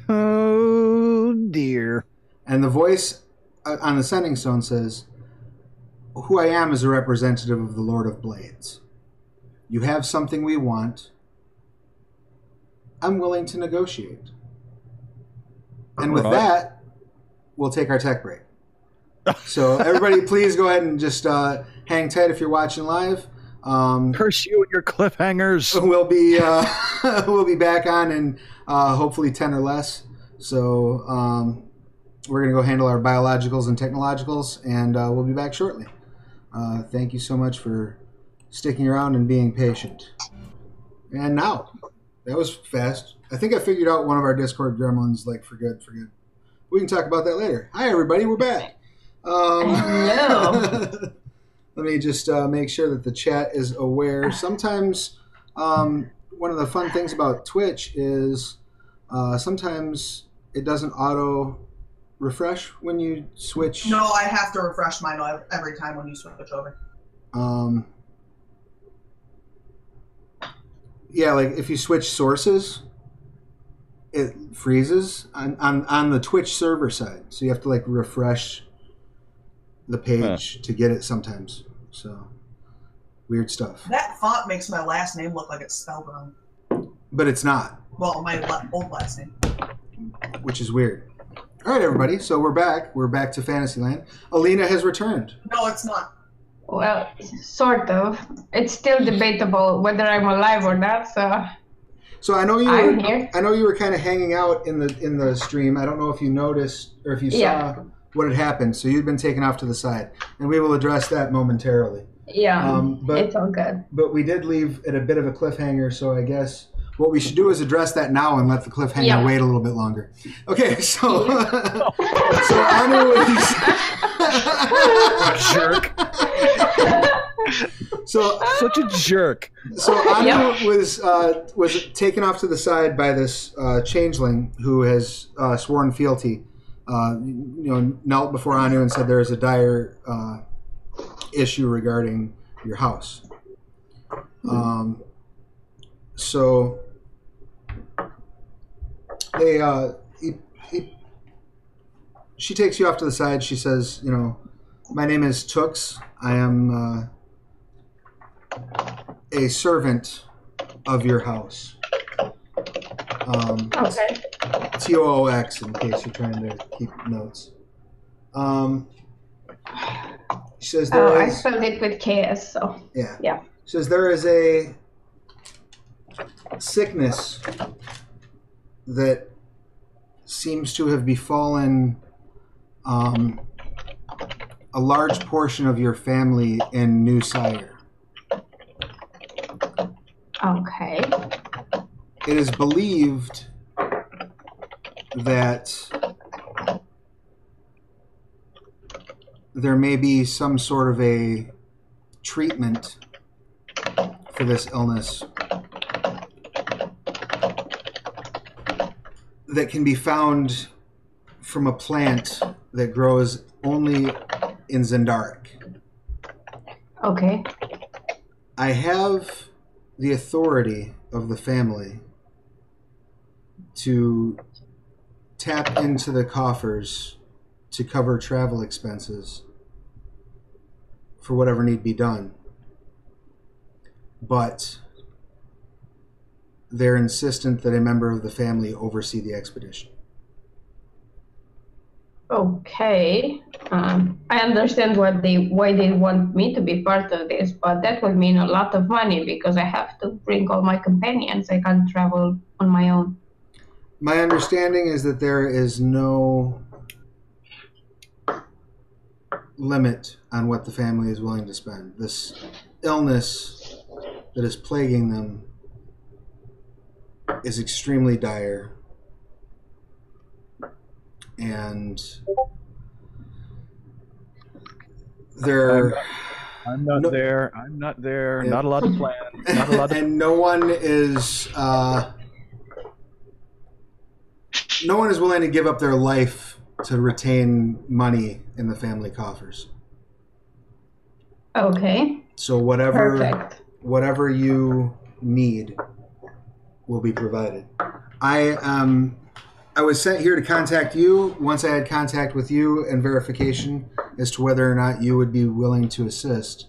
Oh dear. And the voice uh, on the sending stone says, Who I am is a representative of the Lord of Blades. You have something we want. I'm willing to negotiate. And with Right. that, we'll take our tech break. So, everybody, please go ahead and just uh, hang tight if you're watching live. Um, Curse you and your cliffhangers. we'll be uh, we'll be back on in uh, hopefully ten or less. So um, we're gonna go handle our biologicals and technologicals, and uh, we'll be back shortly. Uh, thank you so much for sticking around and being patient. And now, that was fast. I think I figured out one of our Discord gremlins like for good. For good. We can talk about that later. Hi everybody, we're back. Um, Hello. let me just uh, make sure that the chat is aware. Sometimes um, one of the fun things about Twitch is uh, sometimes it doesn't auto refresh when you switch. No, I have to refresh mine every time when you switch over. Um, yeah, like if you switch sources, it freezes on, on, on the Twitch server side. So you have to like refresh the page to get it sometimes. So weird stuff. That font makes my last name look like it's spelled wrong. But it's not. Well, my old last name. which is weird. All right, everybody. So we're back. We're back to Fantasyland. Alina has returned. No, it's not. Well, sort of. It's still debatable whether I'm alive or not, so So I know you. I'm Were, here. I know you were kind of hanging out in the in the stream. I don't know if you noticed or if you saw Yeah. What had happened. So you'd been taken off to the side, and we will address that momentarily. yeah, Um, but it's all good. but we did leave at a bit of a cliffhanger. So I guess what we should do is address that now and let the cliffhanger Yeah. wait a little bit longer. Okay. So so Anu was. A jerk. so Such a jerk. So Anu Yep. was uh, was taken off to the side by this uh, changeling who has uh, sworn fealty. Uh, you know, knelt before Anu and said there is a dire uh, issue regarding your house. Um, so they, uh, he, he, she takes you off to the side. She says, "You know, my name is Tooks. I am uh, a servant of your house." Um, Okay. T O O X in case you're trying to keep notes. Um, she says Oh, there I is spelled it with KS, so yeah. yeah. She says there is a sickness that seems to have befallen um, a large portion of your family in New Cyre. Okay. It is believed that there may be some sort of a treatment for this illness that can be found from a plant that grows only in Xen'drik. Okay. I have the authority of the family to tap into the coffers to cover travel expenses for whatever need be done. But they're insistent that a member of the family oversee the expedition. Okay. Um, I understand what they why they want me to be part of this, but that would mean a lot of money because I have to bring all my companions. I can't travel on my own. My understanding is that there is no limit on what the family is willing to spend. This illness that is plaguing them is extremely dire. And there I'm not No- there. I'm not there. Not a lot of plan. Not a lot of. and no one is uh, no one is willing to give up their life to retain money in the family coffers. Okay. So whatever Perfect. whatever you need will be provided. I um I was sent here to contact you once I had contact with you and verification as to whether or not you would be willing to assist.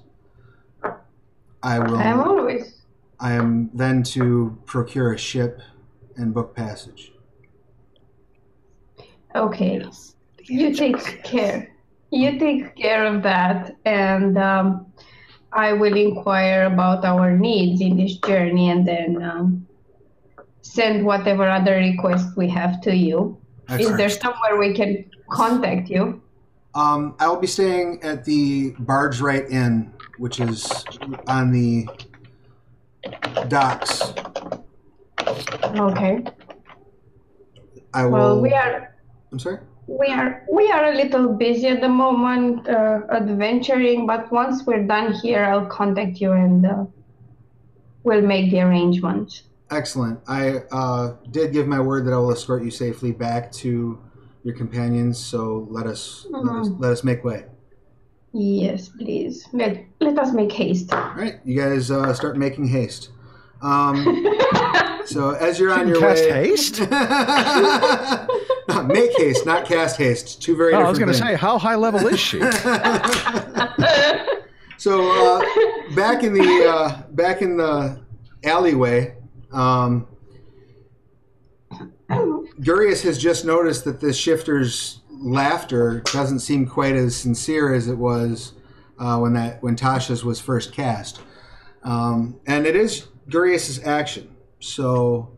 I will I'm always I am then to procure a ship and book passage. Okay. You take care. You take care of that, and um, I will inquire about our needs in this journey, and then um, send whatever other requests we have to you. Is there somewhere we can contact you? Um, I will be staying at the Barge Right Inn, which is on the docks. Okay. I will. Well, we are I'm sorry. we are we are a little busy at the moment, uh, adventuring. But once we're done here, I'll contact you and uh, we'll make the arrangements. Excellent. I uh, did give my word that I will escort you safely back to your companions. So let us let us, let us make way. Yes, please. Let let us make haste. All right, you guys uh, start making haste. Um, so as you're on your Cast way, haste? Make haste, not cast haste. Two very. Oh, I was going to say, how high level is she? so uh, back in the uh, back in the alleyway, um, Gurius has just noticed that this shifter's laughter doesn't seem quite as sincere as it was uh, when that when Tasha's was first cast, um, and it is Gurius's action. So.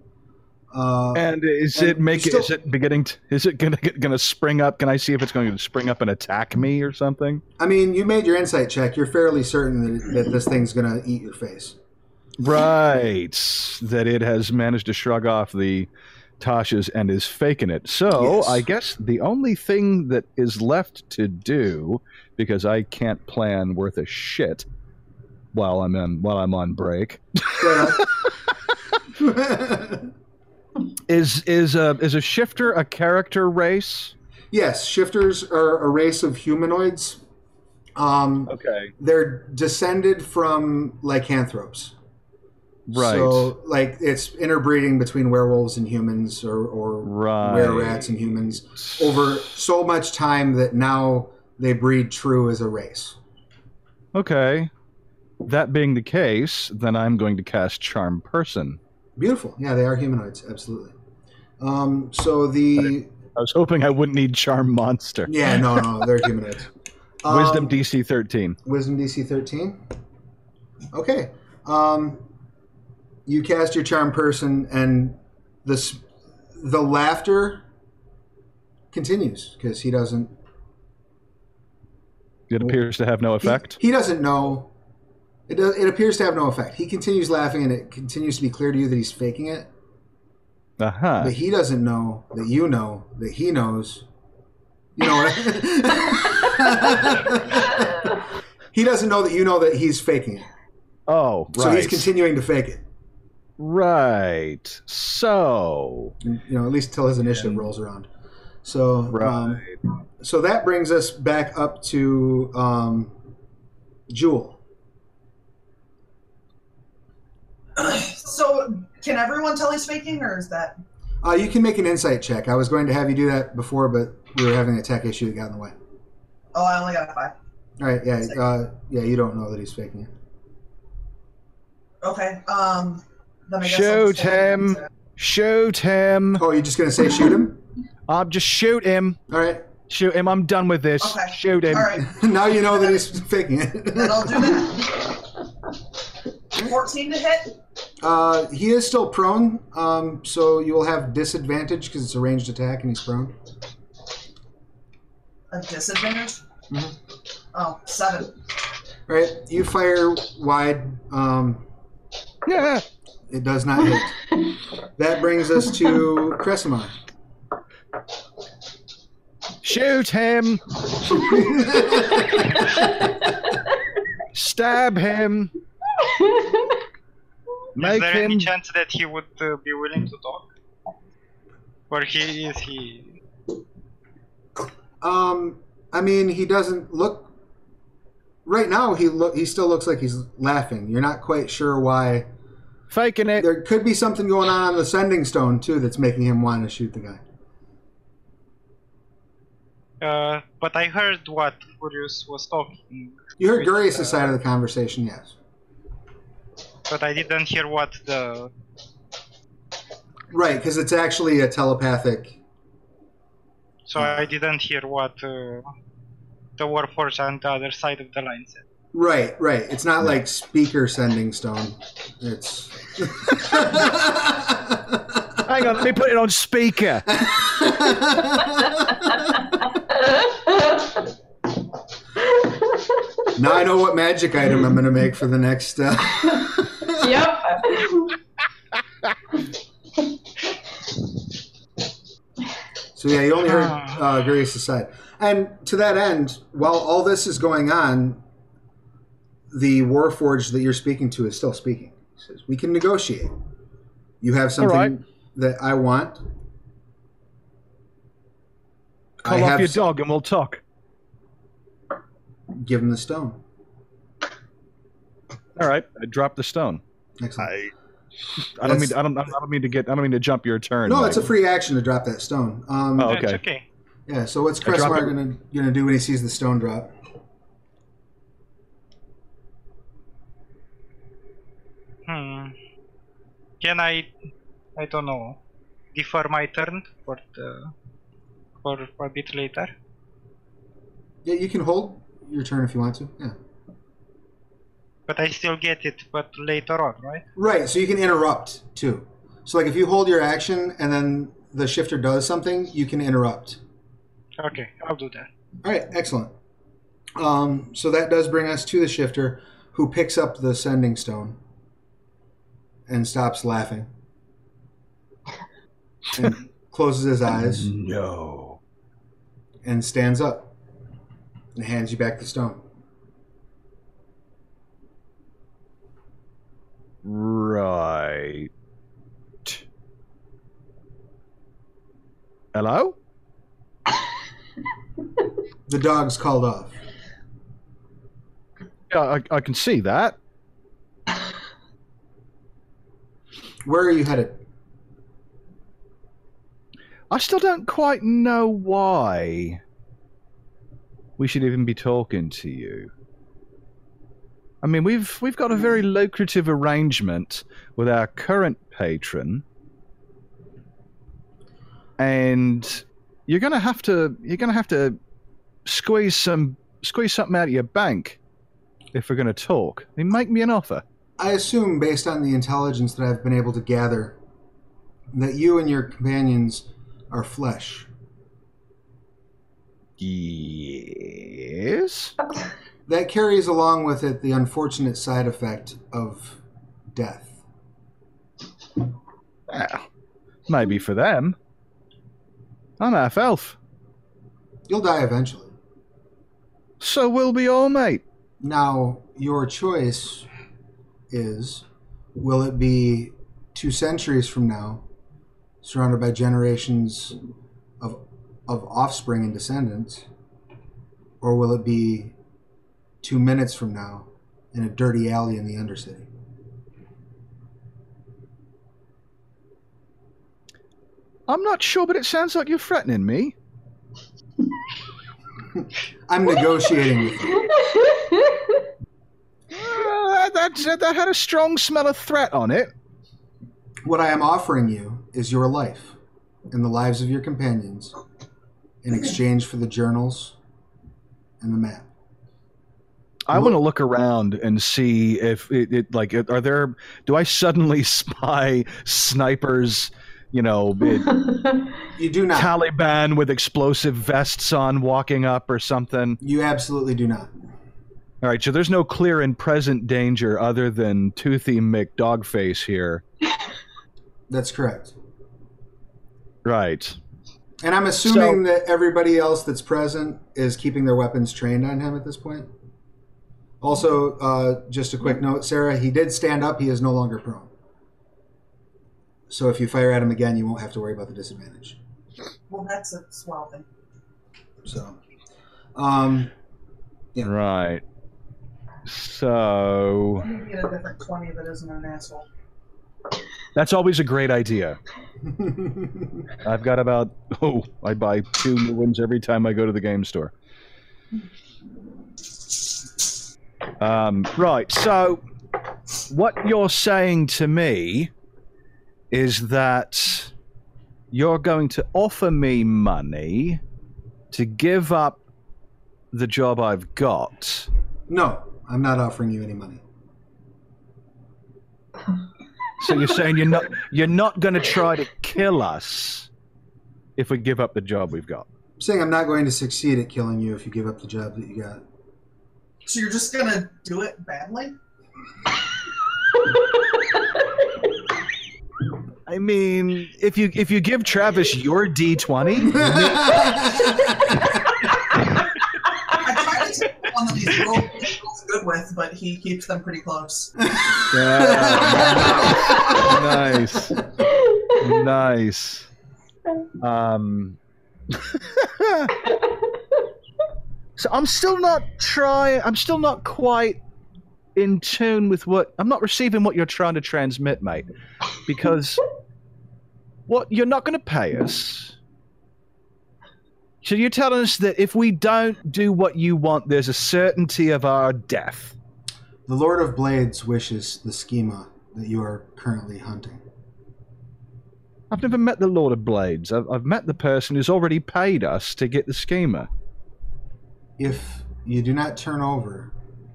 Uh, And is And it make still- is it beginning? To, is it gonna gonna spring up? Can I see if it's going to spring up and attack me or something? I mean, you made your insight check. You're fairly certain that, that this thing's going to eat your face. Right, that it has managed to shrug off the Tasha's and is faking it. So Yes. I guess the only thing that is left to do, because I can't plan worth a shit while I'm in while I'm on break, is is a is a shifter a character race? yes, shifters are a race of humanoids Um, Okay. they're descended from lycanthropes. Right. So, like, it's interbreeding between werewolves and humans, or, or right. were rats and humans, over so much time that now they breed true as a race. Okay. That being the case, then I'm going to cast Charm Person. Beautiful. Yeah, they are humanoids. Absolutely. Um, so the I was hoping I wouldn't need Charm Monster. yeah, no, no, they're humanoids. Wisdom Um, DC 13. Wisdom DC 13. Okay. Um, you cast your charm person, and this the laughter continues because he doesn't It appears to have no he- effect. He, doesn't know. It does, it appears to have no effect. He continues laughing, and it continues to be clear to you that he's faking it. Uh huh. But he doesn't know that you know that he knows. You know what? he doesn't know that you know that he's faking it. Oh, right. So he's continuing to fake it. right. So. you know, at least till his initiative rolls around. So, Right. um, so that brings us back up to um, Jewel. So, can everyone tell he's faking, or is that? Uh, you can make an insight check. I was going to have you do that before, but we were having a tech issue that got in the way. Oh, I only got a five. All right, yeah, uh, yeah, you don't know that he's faking it. Okay. Um. Then I guess I'll Shoot just go ahead and him. say- Shoot him. Oh, you're just gonna say shoot him? I'm just shoot him. All right. Shoot him. I'm done with this. Okay. Shoot him. All right. now you know that he's faking Then it. I'll do that. Fourteen to hit. uh, he is still prone, um, so you will have disadvantage because it's a ranged attack and he's prone. A disadvantage. Mhm. Oh, seven. All right, you fire wide. Um, Yeah. It does not hit. that brings us to Kresimar. Shoot him. Stab him. Is Make there any chance that he would uh, be willing to talk? Or he is he? um, I mean, he doesn't look. Right now, he look. He still looks like he's laughing. You're not quite sure why. Faking it. There could be something going on on the sending stone too that's making him want to shoot the guy. Uh, but I heard what Gurius was talking, You heard Wait, Gurius' uh, side of the conversation, yes. But I didn't hear what the. Right, because it's actually a telepathic. So I didn't hear what uh, the Warforged on the other side of the line said. Right, right. It's not like speaker sending stone. It's. Hang on. Let me put it on speaker. now I know what magic item I'm going to make for the next. Uh... yep. So yeah, you only heard uh, Gurius' side. And to that end, while all this is going on, the Warforged that you're speaking to is still speaking. He says, "We can negotiate. You have something right. that I want. Call I off your dog and we'll talk. Give him the stone. All right. I drop the stone. Excellent. I. I don't mean. I don't. I don't mean to get. I don't mean to jump your turn. no, Mike. it's a free action to drop that stone. Um, Oh, That's okay. okay. Yeah. So what's I dropped Kresimar gonna gonna do when he sees the stone drop? Hmm. Can I? I don't know. Defer my turn for the for a bit later. Yeah, you can hold your turn if you want to. Yeah. But I still get it, but later on, right? Right, so you can interrupt too. So like if you hold your action and then the shifter does something, you can interrupt. Okay, I'll do that. All right, excellent. Um, so that does bring us to the shifter, who picks up the sending stone and stops laughing and closes his eyes No. and stands up and hands you back the stone. Right. Hello? The dog's called off. Yeah, I, I can see that. Where are you headed? I still don't quite know why we should even be talking to you. I mean, we've we've got a very lucrative arrangement with our current patron, and you're gonna have to you're gonna have to squeeze some squeeze something out of your bank if we're gonna talk. I mean, make me an offer. I assume, based on the intelligence that I've been able to gather, that you and your companions are flesh. Yes. That carries along with it the unfortunate side effect of death. Well, maybe for them. I'm half elf, You'll die eventually. so will be all, mate. Now, your choice is will it be two centuries from now, surrounded by generations of, of offspring and descendants, or will it be two minutes from now in a dirty alley in the Undercity? I'm not sure, but it sounds like you're threatening me. I'm negotiating with you. Uh, that, that, that had a strong smell of threat on it. What I am offering you is your life and the lives of your companions in exchange for the journals and the map. I want to look around and see if it, it like are there. Do I suddenly spy snipers? You know, it- You do not. Taliban with explosive vests on walking up or something. You absolutely do not. All right, so there's no clear and present danger other than Toothy McDogface here. That's correct. Right. And I'm assuming that everybody else that's present is keeping their weapons trained on him at this point. Also, uh, just a quick note, Sarah, he did stand up. He is no longer prone. So if you fire at him again, you won't have to worry about the disadvantage. Well, that's a swell thing. So, um, Yeah. Right. So You can get a different 20 that isn't an asshole. that's always a great idea. I've got about oh, I buy two new ones every time I go to the game store. Um, right. So what you're saying to me is that you're going to offer me money to give up the job I've got. no, I'm not offering you any money. So you're saying you're not you're not going to try to kill us if we give up the job we've got. I'm saying I'm not going to succeed at killing you if you give up the job that you got. So you're just gonna do it badly? I mean, if you if you give Travis your D20, I tried to take one that he's real real good with, but he keeps them pretty close. Yeah, nice, nice. Um, so I'm still not trying. I'm still not quite in tune with what I'm not receiving what you're trying to transmit, mate. Because what you're not going to pay us. So you're telling us that if we don't do what you want, there's a certainty of our death. The Lord of Blades wishes the schema that you are currently hunting. I've never met the Lord of Blades. I've, I've met the person who's already paid us to get the schema. If you do not turn over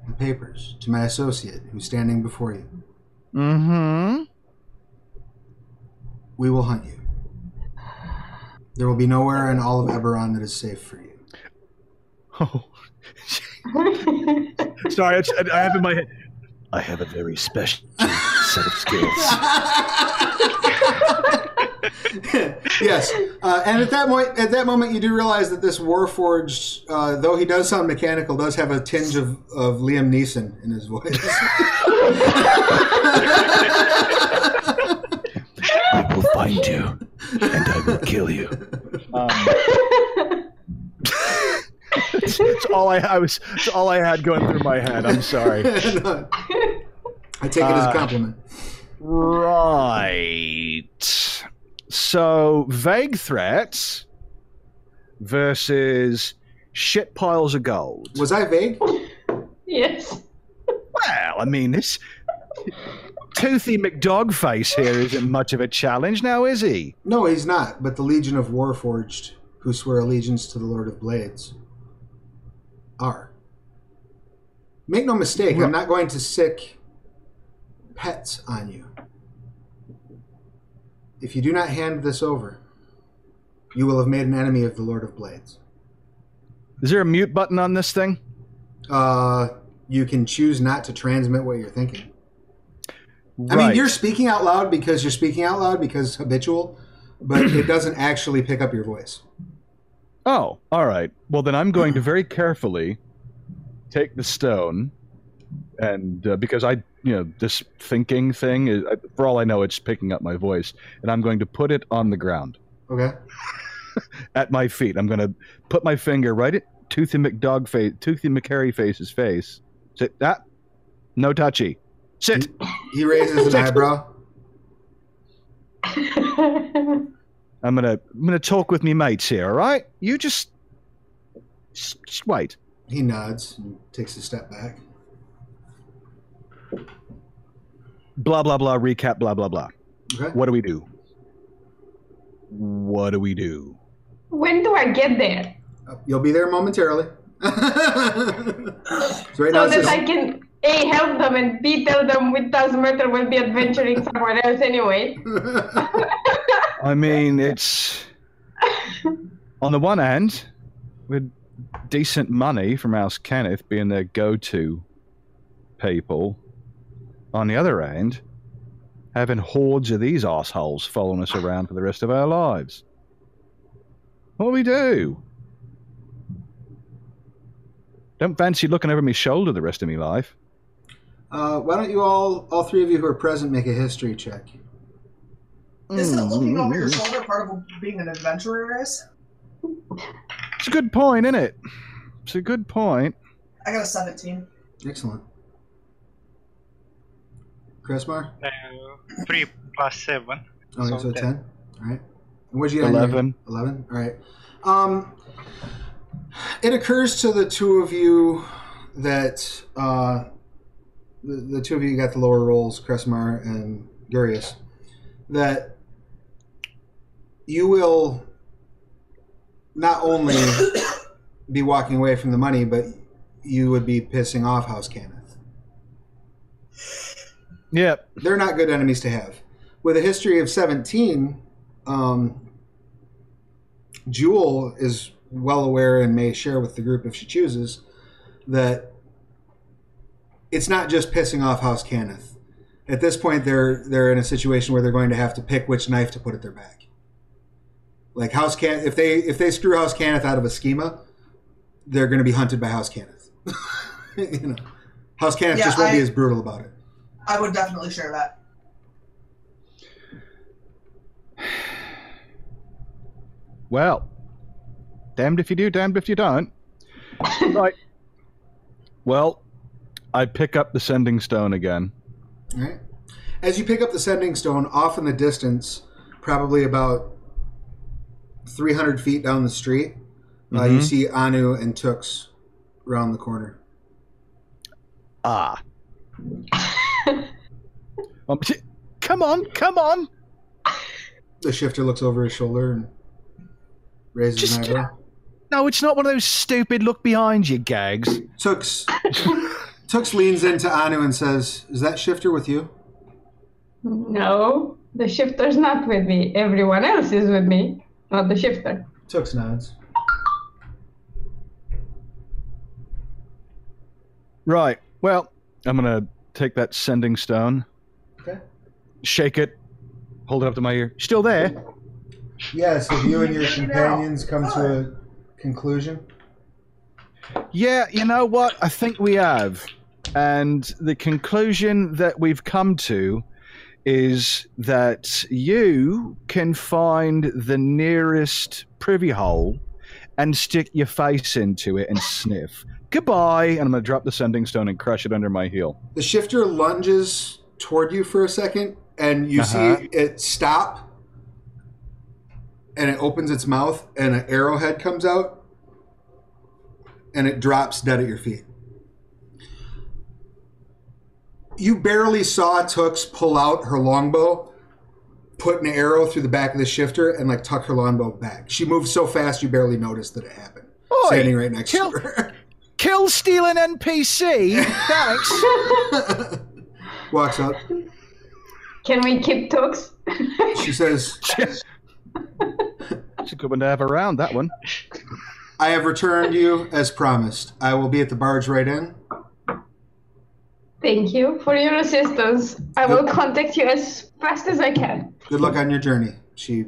the papers to my associate who's standing before you, Mm-hmm. we will hunt you. There will be nowhere in all of Eberron that is safe for you. Oh. Sorry, I, I have in my head. I have a very special set of skills. yes, uh, and at that point, at that moment, you do realize that this Warforged, uh, though he does sound mechanical, does have a tinge of, of Liam Neeson in his voice. I will find you, and I will kill you. Um, That's, that's all I, I was. That's all I had going through my head. I'm sorry. No, I take it as a Uh, compliment. Right. So vague threats versus shit piles of gold. Was I vague? Yes. Well, I mean, this toothy McDogface here isn't much of a challenge now, is he? No, he's not. But the Legion of Warforged, who swear allegiance to the Lord of Blades, are. Make no mistake, I'm not going to sick pets on you. If you do not hand this over, you will have made an enemy of the Lord of Blades. Is there a mute button on this thing? Uh, you can choose not to transmit what you're thinking. I mean, you're speaking out loud because you're speaking out loud because habitual, but it doesn't actually pick up your voice. Oh, all right. Well, then I'm going to very carefully take the stone, and uh, because I, you know, this thinking thing is, I- for all I know, it's picking up my voice, and I'm going to put it on the ground Okay. at my feet. I'm going to put my finger right at Toothy McDog face, Toothy McCary face's face. Sit that. No touchy. Sit. He raises an eyebrow. I'm gonna I'm gonna talk with me mates here. All right. You just just, just wait. He nods and takes a step back. Blah blah blah. Recap. Blah blah blah. Okay. What do we do? What do we do? when do I get there? Uh, you'll be there momentarily. so right So now that just, I can A help them and B tell them with Tasmatter will be adventuring somewhere else anyway. I mean, it's on the one hand, with decent money from House Cannith being their go-to people. On the other hand, having hordes of these assholes following us around for the rest of our lives. What do we do? Don't fancy looking over my shoulder the rest of my life. uh, why don't you all, all three of you who are present, make a history check? Isn't looking over your Mm. shoulder part of being an adventurer is? It's a good point, isn't it? It's a good point. I got a 17. Excellent. Kresimar? Uh, three plus seven. Okay, So so 10. 10. All right. And what'd you get? 11. 11? All right. Um, it occurs to the two of you that uh, the, the two of you got the lower rolls, Kresimar and Gurius, that you will not only be walking away from the money, but you would be pissing off House Cannith. Yep. they're not good enemies to have. With a history of 17, um, Jewel is well aware and may share with the group if she chooses that it's not just pissing off House Cannith. At this point, they're they're in a situation where they're going to have to pick which knife to put at their back. Like House Can, if they if they screw House Cannith out of a schema, they're going to be hunted by House Cannith. you know, House Cannith Yeah, just won't be as brutal about it. I would definitely share that. Well, damned if you do, damned if you don't. right. Well, I pick up the sending stone again. All right. As you pick up the sending stone, off in the distance, probably about 300 feet down the street, uh, you Mhm. see Anu and Tux around the corner. Ah. Um, t- come on, come on. The shifter looks over his shoulder and raises Just an get eyebrow. No, it's not one of those stupid look behind you gags. Tux, Tux leans into Anu and says, Is that shifter with you? No, the shifter's not with me. Everyone else is with me, not the shifter. Tux nods. Right. Well, I'm going to take that sending stone, Okay. shake it, hold it up to my ear. Still there? Yes, if you and your companions come to a conclusion. Yeah, you know what? I think we have. And the conclusion that we've come to is that you can find the nearest privy hole and stick your face into it and sniff. Goodbye. And I'm going to drop the sending stone and crush it under my heel. The shifter lunges toward you for a second, and you Uh-huh. see it stop, and it opens its mouth, and an arrowhead comes out, and it drops dead at your feet. You barely saw Tux pull out her longbow, put an arrow through the back of the shifter, and like tuck her longbow back. She moved so fast you barely noticed that it happened. Standing right next kill- to her. Kill stealing NPC? Thanks. Walks up. Can we keep talks? She says, It's a good one to have around, that one. I have returned you as promised. I will be at the barge right in. Thank you for your assistance. I will contact you as fast as I can. Good luck on your journey. She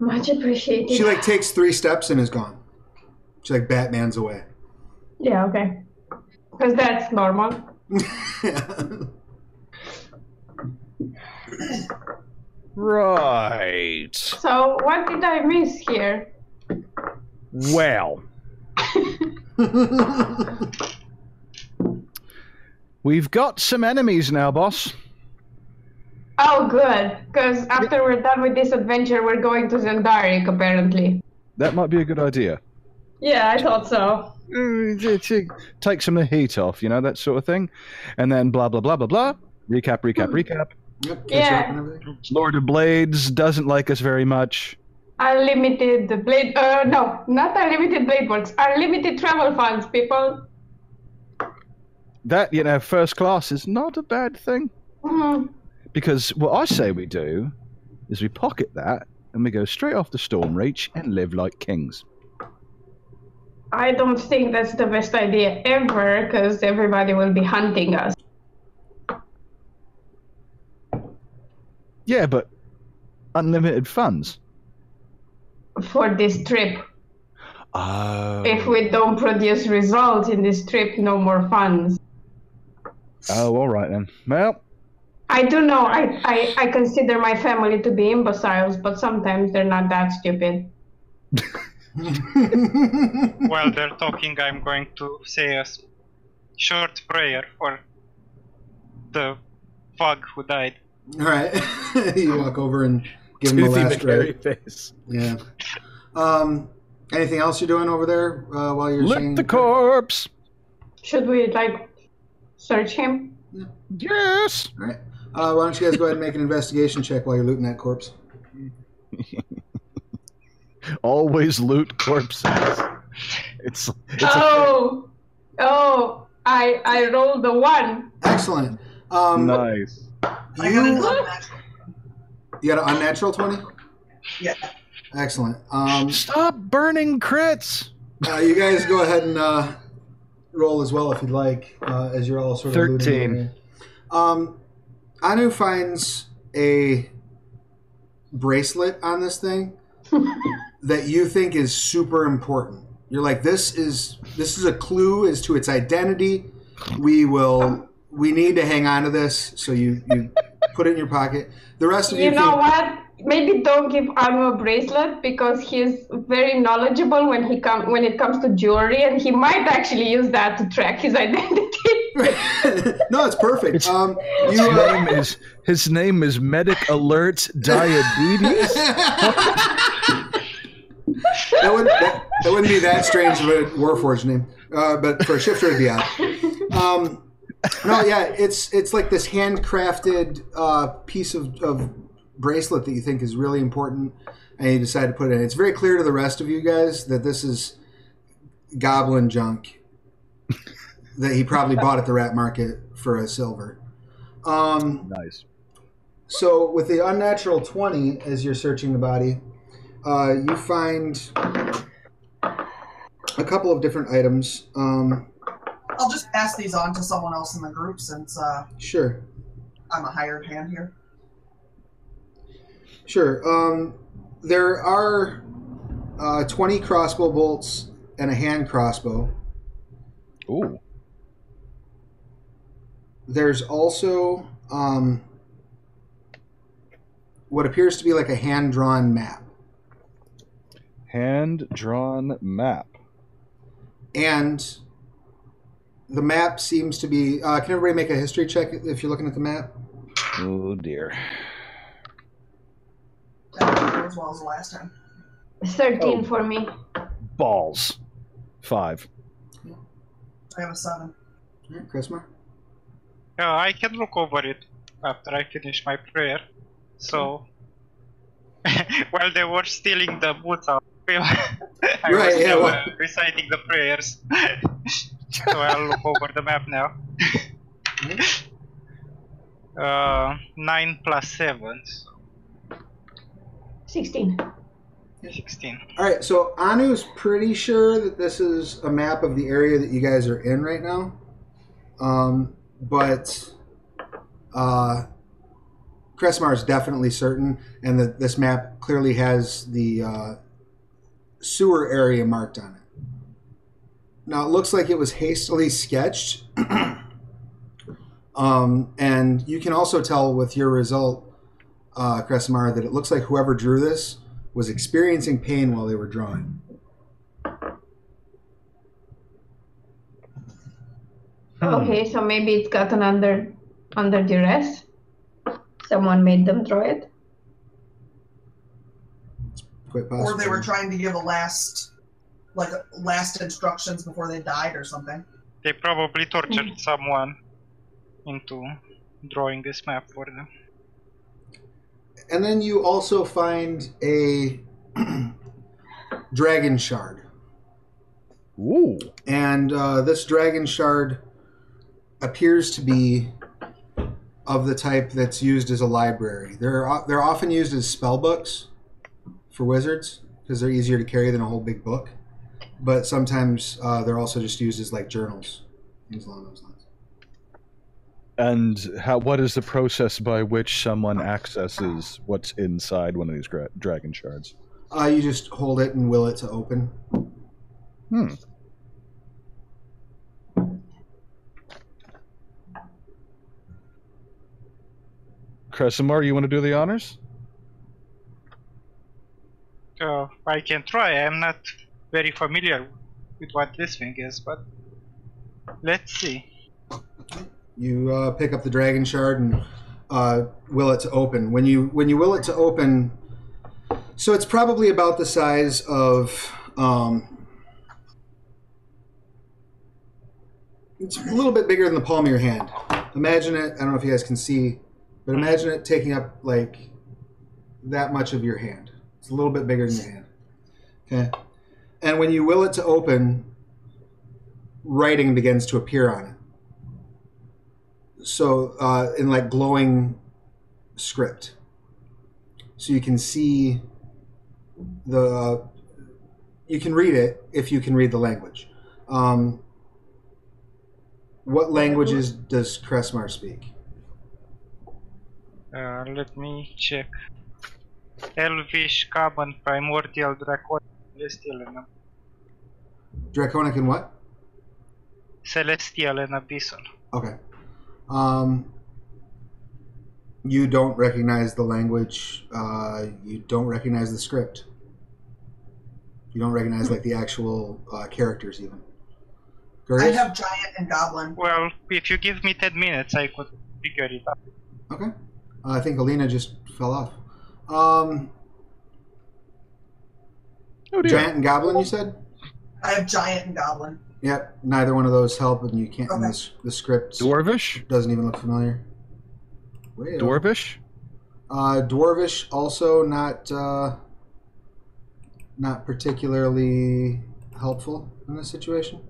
Much appreciated. she like takes three steps and is gone. She like Batman's away. Yeah, okay. Because that's normal. Right. So, what did I miss here? Well, we've got some enemies now, boss. Oh, good. Because after we're done with this adventure, we're going to Xen'drik, apparently. That might be a good idea. Yeah, I thought so. To- to Take some of the heat off, you know, that sort of thing. And then blah, blah, blah, blah, blah. Recap, recap, recap. Yep, Yeah. up and everything. Lord of Blades doesn't like us very much. Unlimited blade. Uh, no, not unlimited blade works. Unlimited travel funds, people. That, you know, first class is not a bad thing. Mhm. Because what I say we do is we pocket that and we go straight off the Storm Reach and live like kings. I don't think that's the best idea ever, because everybody will be hunting us. Yeah, but unlimited funds. for this trip. Oh. If we don't produce results in this trip, no more funds. Oh, all right then. Well, I do know I, I, I consider my family to be imbeciles, but sometimes they're not that stupid. While they're talking, I'm going to say a short prayer for the fog who died. All right. you walk over and give him a last McCary right. face. Yeah. Um, anything else you're doing over there uh, while you're saying the corpse. Should we, like, search him? Yes. All right. Uh, why don't you guys go ahead and make an investigation check while you're looting that corpse? Always loot corpses. It's it's a oh! Oh! I, I rolled the one. Excellent. Um, nice. I got an you, unnatural. you got an unnatural 20? Yeah. Excellent. Um, Stop burning crits. uh, you guys go ahead and uh, roll as well if you'd like, uh, as you're all sort of looting 13. Um, Anu finds a bracelet on this thing that you think is super important. You're like, this is this is a clue as to its identity. We will we need to hang on to this. So you you put it in your pocket. The rest of you, You know think, what? Maybe don't give Anu a bracelet because he's very knowledgeable when he come when it comes to jewelry, and he might actually use that to track his identity. no, it's perfect. It's- um, His you, uh, name is his name is Medic Alert Diabetes. That, wouldn't, that, that wouldn't be that strange of a Warforged name, uh, but for a shifter it'd be odd. Um, no, yeah, it's it's like this handcrafted uh, piece of, of bracelet that you think is really important, and you decide to put it in. It's very clear to the rest of you guys that this is goblin junk that he probably bought at the rat market for a silver. Um, nice. so, with the unnatural 20, as you're searching the body, uh, you find a couple of different items. Um, I'll just pass these on to someone else in the group since uh, sure, I'm a hired hand here. sure. Um, there are uh, 20 crossbow bolts and a hand crossbow. Ooh. There's also um, what appears to be like a hand drawn map. Hand drawn map. And the map seems to be. Uh, can everybody make a history check if you're looking at the map? Oh dear. As well as the last time. 13 Oh. for me. Balls. Five. I have a seven. All right, Kresimar. Uh, I can look over it after I finish my prayer. So, while they were stealing the boots out, I Right, was yeah, still, well- uh, reciting the prayers. so I'll look over the map now. Uh, nine plus seven, so 16. sixteen. All right, so Anu's pretty sure that this is a map of the area that you guys are in right now. Um, but uh, Kresimar is definitely certain, and that this map clearly has the uh, sewer area marked on it. Now, it looks like it was hastily sketched. um, and you can also tell with your result, uh, Kresimar, that it looks like whoever drew this was experiencing pain while they were drawing. Hmm. Okay, so maybe it's gotten under under duress. Someone made them draw it. Quite possible. Or they were trying to give a last, like last instructions before they died or something. They probably tortured someone into drawing this map for them. And then you also find a dragon shard. Ooh. And uh, this dragon shard appears to be of the type that's used as a library. They're, they're often used as spell books for wizards because they're easier to carry than a whole big book. But sometimes uh, they're also just used as like journals, things along those lines. And how? What is the process by which someone accesses what's inside one of these gra- dragon shards? Uh, you just hold it and will it to open. Hmm. Kresimar, you want to do the honors? Uh, I can try. I'm not very familiar with what this thing is, but let's see. You uh, pick up the dragon shard and uh, will it to open. When you when you will it to open, so it's probably about the size of. Um, it's a little bit bigger than the palm of your hand. Imagine it. I don't know if you guys can see, but imagine it taking up like that much of your hand. It's a little bit bigger than your hand. Okay, and when you will it to open, writing begins to appear on it. So uh, in like glowing script. So you can see the you can read it if you can read the language. Um, what languages does Kresimar speak? Uh, let me check. Elvish, Common, Primordial, Draconic, Celestial, and draconic and what Celestial and Abyssal. okay um, you don't recognize the language uh, you don't recognize the script you don't recognize like the actual uh, characters even I have giant and goblin. Well, if you give me 10 minutes, I could figure it out. Okay. Uh, I think Alina just fell off. Um, Oh dear. Giant and Goblin, you said? I have giant and goblin. Yep. Neither one of those help, and you can't. And Okay. this, the script Dwarvish. doesn't even look familiar. Way up. Dwarvish. Uh, Dwarvish also not uh, not particularly helpful in this situation.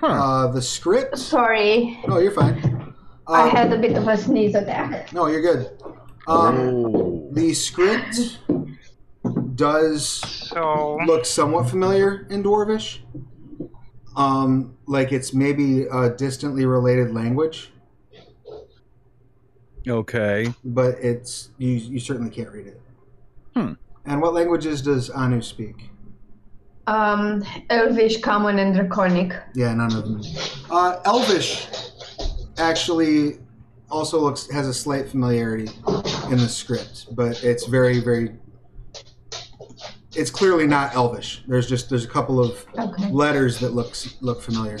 Huh. Uh, the script. Sorry, No, you're fine. Uh, I had a bit of a sneeze attack. No, you're good. Um, oh. The script does So, look somewhat familiar in Dwarvish. Um, like it's maybe a distantly related language, Okay. but it's you, you certainly can't read it. Hmm. And what languages does Anu speak? Um, Elvish, Common, and Draconic. Yeah, none of them. Uh, Elvish actually also looks has a slight familiarity in the script, but it's very very it's clearly not Elvish. There's just there's a couple of Okay. letters that looks look familiar.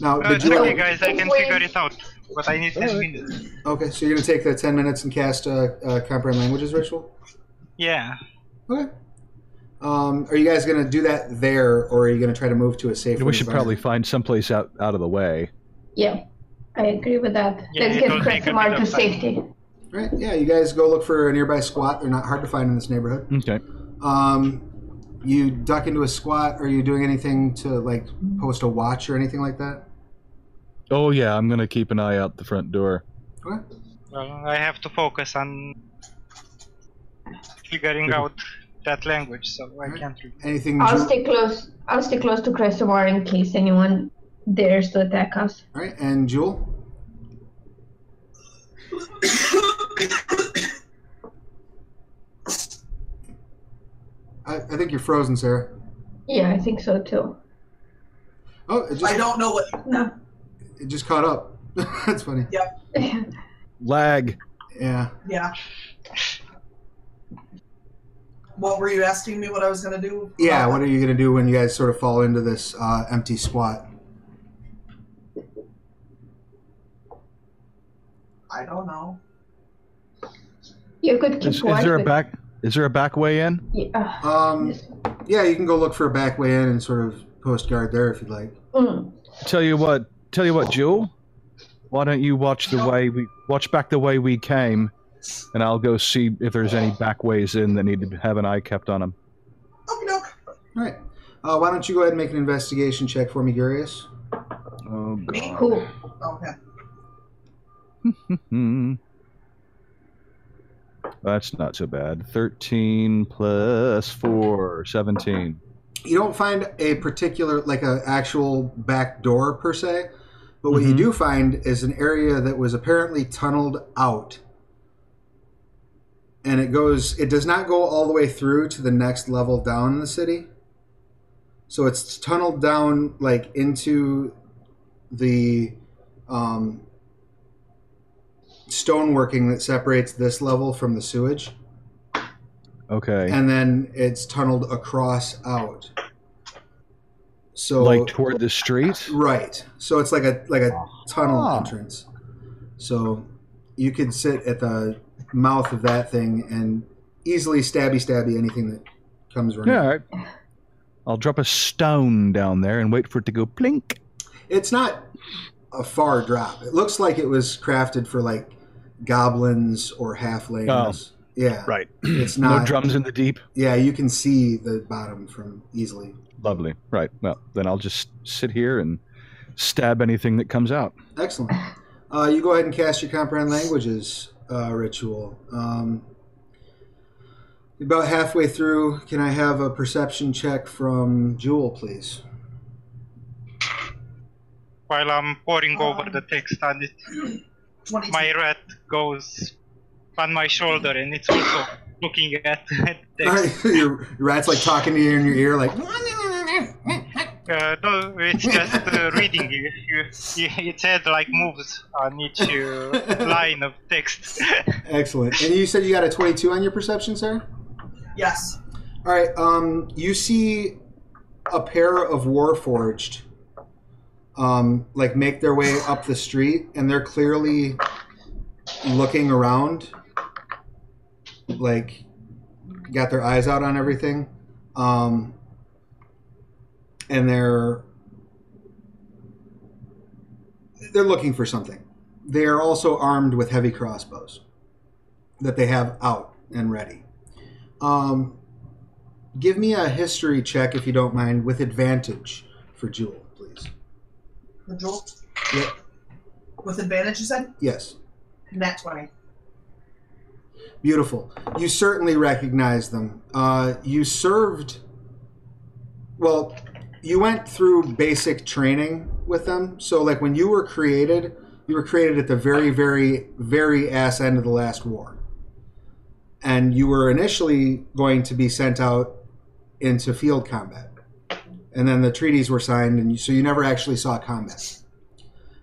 Now, Uh, did you? okay, guys. I can Wait. figure it out, but I need 10 minutes. Okay, so you're gonna take the ten minutes and cast a, a comprehend languages ritual. Yeah. Okay. Um, are you guys gonna do that there, or are you gonna try to move to a safe? we should probably find someplace out out of the way. Yeah, I agree with that. Yeah, Let's get will take a Kresimar bit to of safety. Right. Yeah, you guys go look for a nearby squat. They're not hard to find in this neighborhood. Okay. Um, you duck into a squat. Are you doing anything to like post a watch or anything like that? Oh yeah, I'm gonna keep an eye out the front door. Okay. Well, I have to focus on figuring out that language, so I can't really. Anything? I'll Ju- stay close. I'll stay close to Kresimar in case anyone dares to attack us. All right, and Jewel. I, I think you're frozen, Sarah. Yeah, I think so too. Oh, it I don't know what. No. it just caught up. That's funny. Lag. Yeah. Yeah. What were you asking me? What I was gonna do? Yeah. Uh, What are you gonna do when you guys sort of fall into this uh, empty squat? I don't know. You could keep Is, is there a back? Is there a back way in? Yeah. Um, yeah, you can go look for a back way in and sort of post guard there if you'd like. Mm. Tell you what. Tell you what, Jewel. Why don't you watch the way we watch back the way we came, and I'll go see if there's any back ways in that need to have an eye kept on them. Okay, doke. All right. Uh, why don't you go ahead and make an investigation check for me, Gurius? Oh god. Cool. Okay. That's not so bad. 13 plus 4, 17. You don't find a particular, like an actual back door per se, but what you Mhm. do find is an area that was apparently tunneled out, and it goes. It does not go all the way through to the next level down in the city. So it's tunneled down like into the um, stoneworking that separates this level from the sewage Okay. and then it's tunneled across out. So like toward the street? right, so it's like a like a tunnel Ah. entrance. So you could sit at the mouth of that thing and easily stabby stabby anything that comes running. Yeah, all right. I'll drop a stone down there and wait for it to go plink. It's not a far drop. It looks like it was crafted for like goblins or halflings. Yeah, Right. It's no drums in the deep. Yeah, you can see the bottom from easily. Lovely. Right. Well, then I'll just sit here and stab anything that comes out. Excellent. Uh, you go ahead and cast your comprehend languages uh, ritual. Um, about halfway through, can I have a perception check from Jewel, please? While I'm poring over the text, and it, 22. my rat goes on my shoulder, and it's also looking at the All text. right, your rat's like talking to you in your ear, like, Uh, no, it's just uh, reading. You, you, you, it said like moves on each uh, line of text. excellent. And you said you got a 22 on your perception, sir? Yes. All right. Um, you see a pair of Warforged, um, like make their way up the street, and they're clearly looking around, like got their eyes out on everything, um, and they're they're looking for something. They are also armed with heavy crossbows that they have out and ready. Um, give me a history check if you don't mind, with advantage for Jewel. The jewel. Yep. With advantage, you said? Yes. Nat 20. Beautiful. You certainly recognize them. Uh, you served. Well, you went through basic training with them. So, like when you were created, you were created at the very, very, very ass end of the last war. And you were initially going to be sent out into field combat. And then the treaties were signed, and so you never actually saw combat.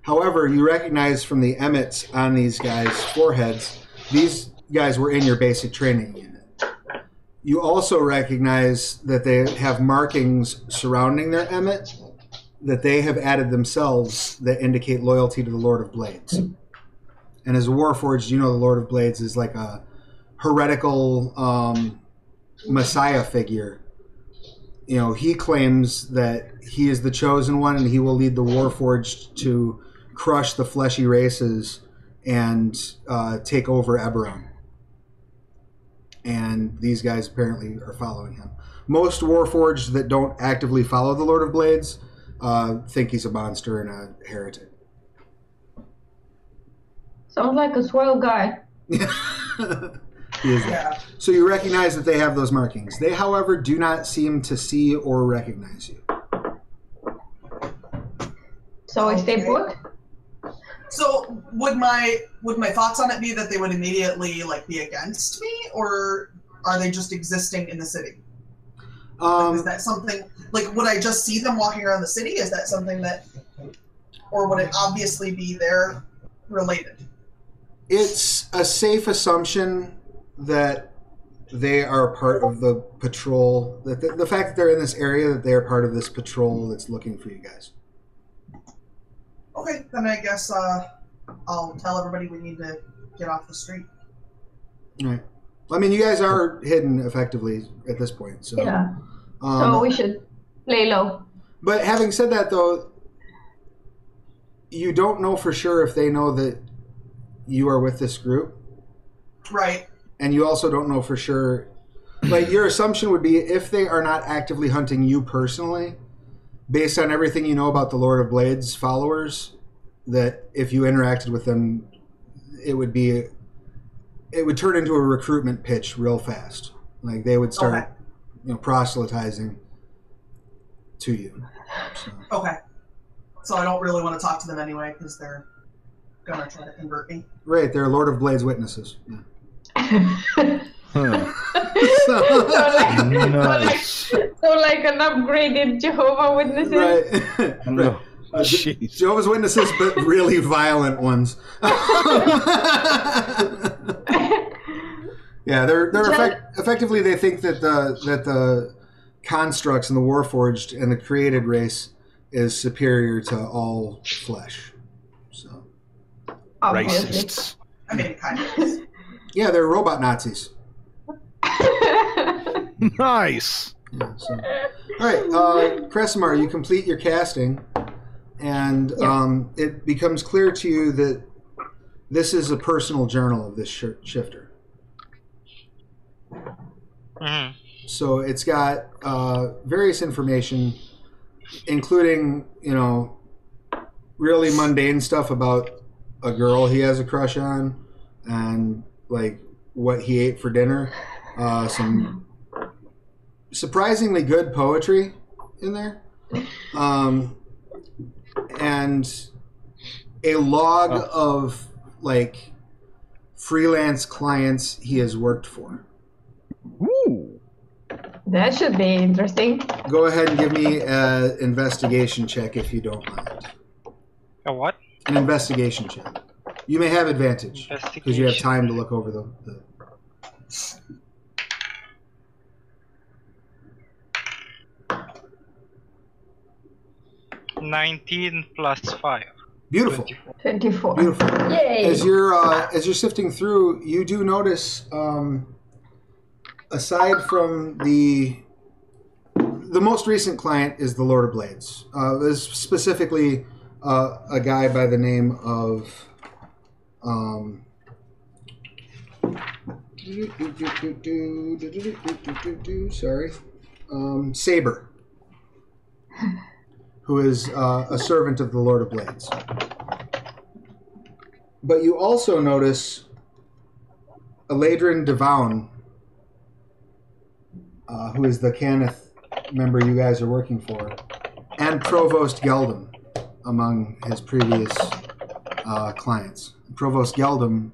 However, you recognize from the emmets on these guys' foreheads, these guys were in your basic training unit. You also recognize that they have markings surrounding their emmet that they have added themselves that indicate loyalty to the Lord of Blades. And as a Warforged, you know the Lord of Blades is like a heretical um, messiah figure. You know, he claims that he is the chosen one and he will lead the Warforged to crush the fleshy races and uh, take over Eberron. And these guys apparently are following him. Most Warforged that don't actively follow the Lord of Blades uh, think he's a monster and a heretic. Sounds like a swell guy. he is that. Yeah. So you recognize that they have those markings. They, however, do not seem to see or recognize you. So I stay Okay. put. So would my would my thoughts on it be that they would immediately like be against me, or are they just existing in the city? Like, is Um, that something like would I just see them walking around the city? Is that something that, or would it obviously be they're related? it's a safe assumption that they are part of the patrol. That the, the fact that they're in this area, that they are part of this patrol that's looking for you guys. Okay, then I guess uh, I'll tell everybody we need to get off the street. All right. I mean, you guys are hidden effectively at this point. So, Yeah. um, So we should lay low. But having said that, though, you don't know for sure if they know that you are with this group, Right. And you also don't know for sure. Like your assumption would be if they are not actively hunting you personally, based on everything you know about the Lord of Blades followers, that if you interacted with them, it would be, it would turn into a recruitment pitch real fast. Like they would start, Okay. you know, proselytizing to you. So. Okay. So I don't really want to talk to them anyway because they're gonna try to convert me. Right, they're Lord of Blades witnesses. Yeah. Huh. so, like, Nice. so like an upgraded Jehovah Witnesses. right. No. right. Uh, Jehovah's Witnesses, but really violent ones. yeah, they're they're Je- effect- effectively they think that the that the constructs and the Warforged and the created race is superior to all flesh. So Obviously. Racists. I mean, kind of. Yeah, they're robot Nazis. Nice. Yeah, so. All right, uh, Kresimar, you complete your casting, and Yeah. um, it becomes clear to you that this is a personal journal of this sh- shifter. Mhm. So it's got uh, various information, including you know really mundane stuff about a girl he has a crush on, and like what he ate for dinner. Uh, some surprisingly good poetry in there, um, and a log of like freelance clients he has worked for. Ooh. that should be interesting. Go ahead and give me an investigation check if you don't mind. A what? An investigation check. You may have advantage because you have time to look over the. the 19 plus 5. beautiful, 24. 24. beautiful. Yay! As you're uh, as you're sifting through, you do notice, um, aside from the the most recent client is the Lord of Blades. Uh, there's specifically uh, a guy by the name of. Um, sorry, um, Saber, who is uh, a servant of the Lord of Blades. But you also notice Elaydren Devown, uh, who is the Cannith member you guys are working for, and Provost Geldum among his previous uh, clients. Provost Geldum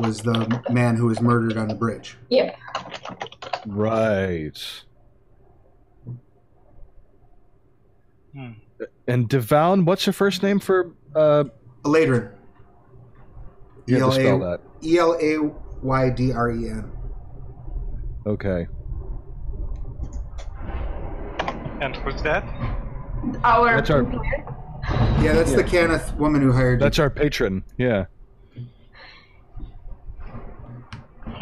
was the man who was murdered on the bridge. Yep. Right. Hmm. And Devown, what's your first name for? Uh, Elaydren. you have to spell that. E L A Y D R E N. Okay. And who's that? Our That's our- Yeah, that's the Yeah. Cannith woman who hired you. That's our patron. Yeah.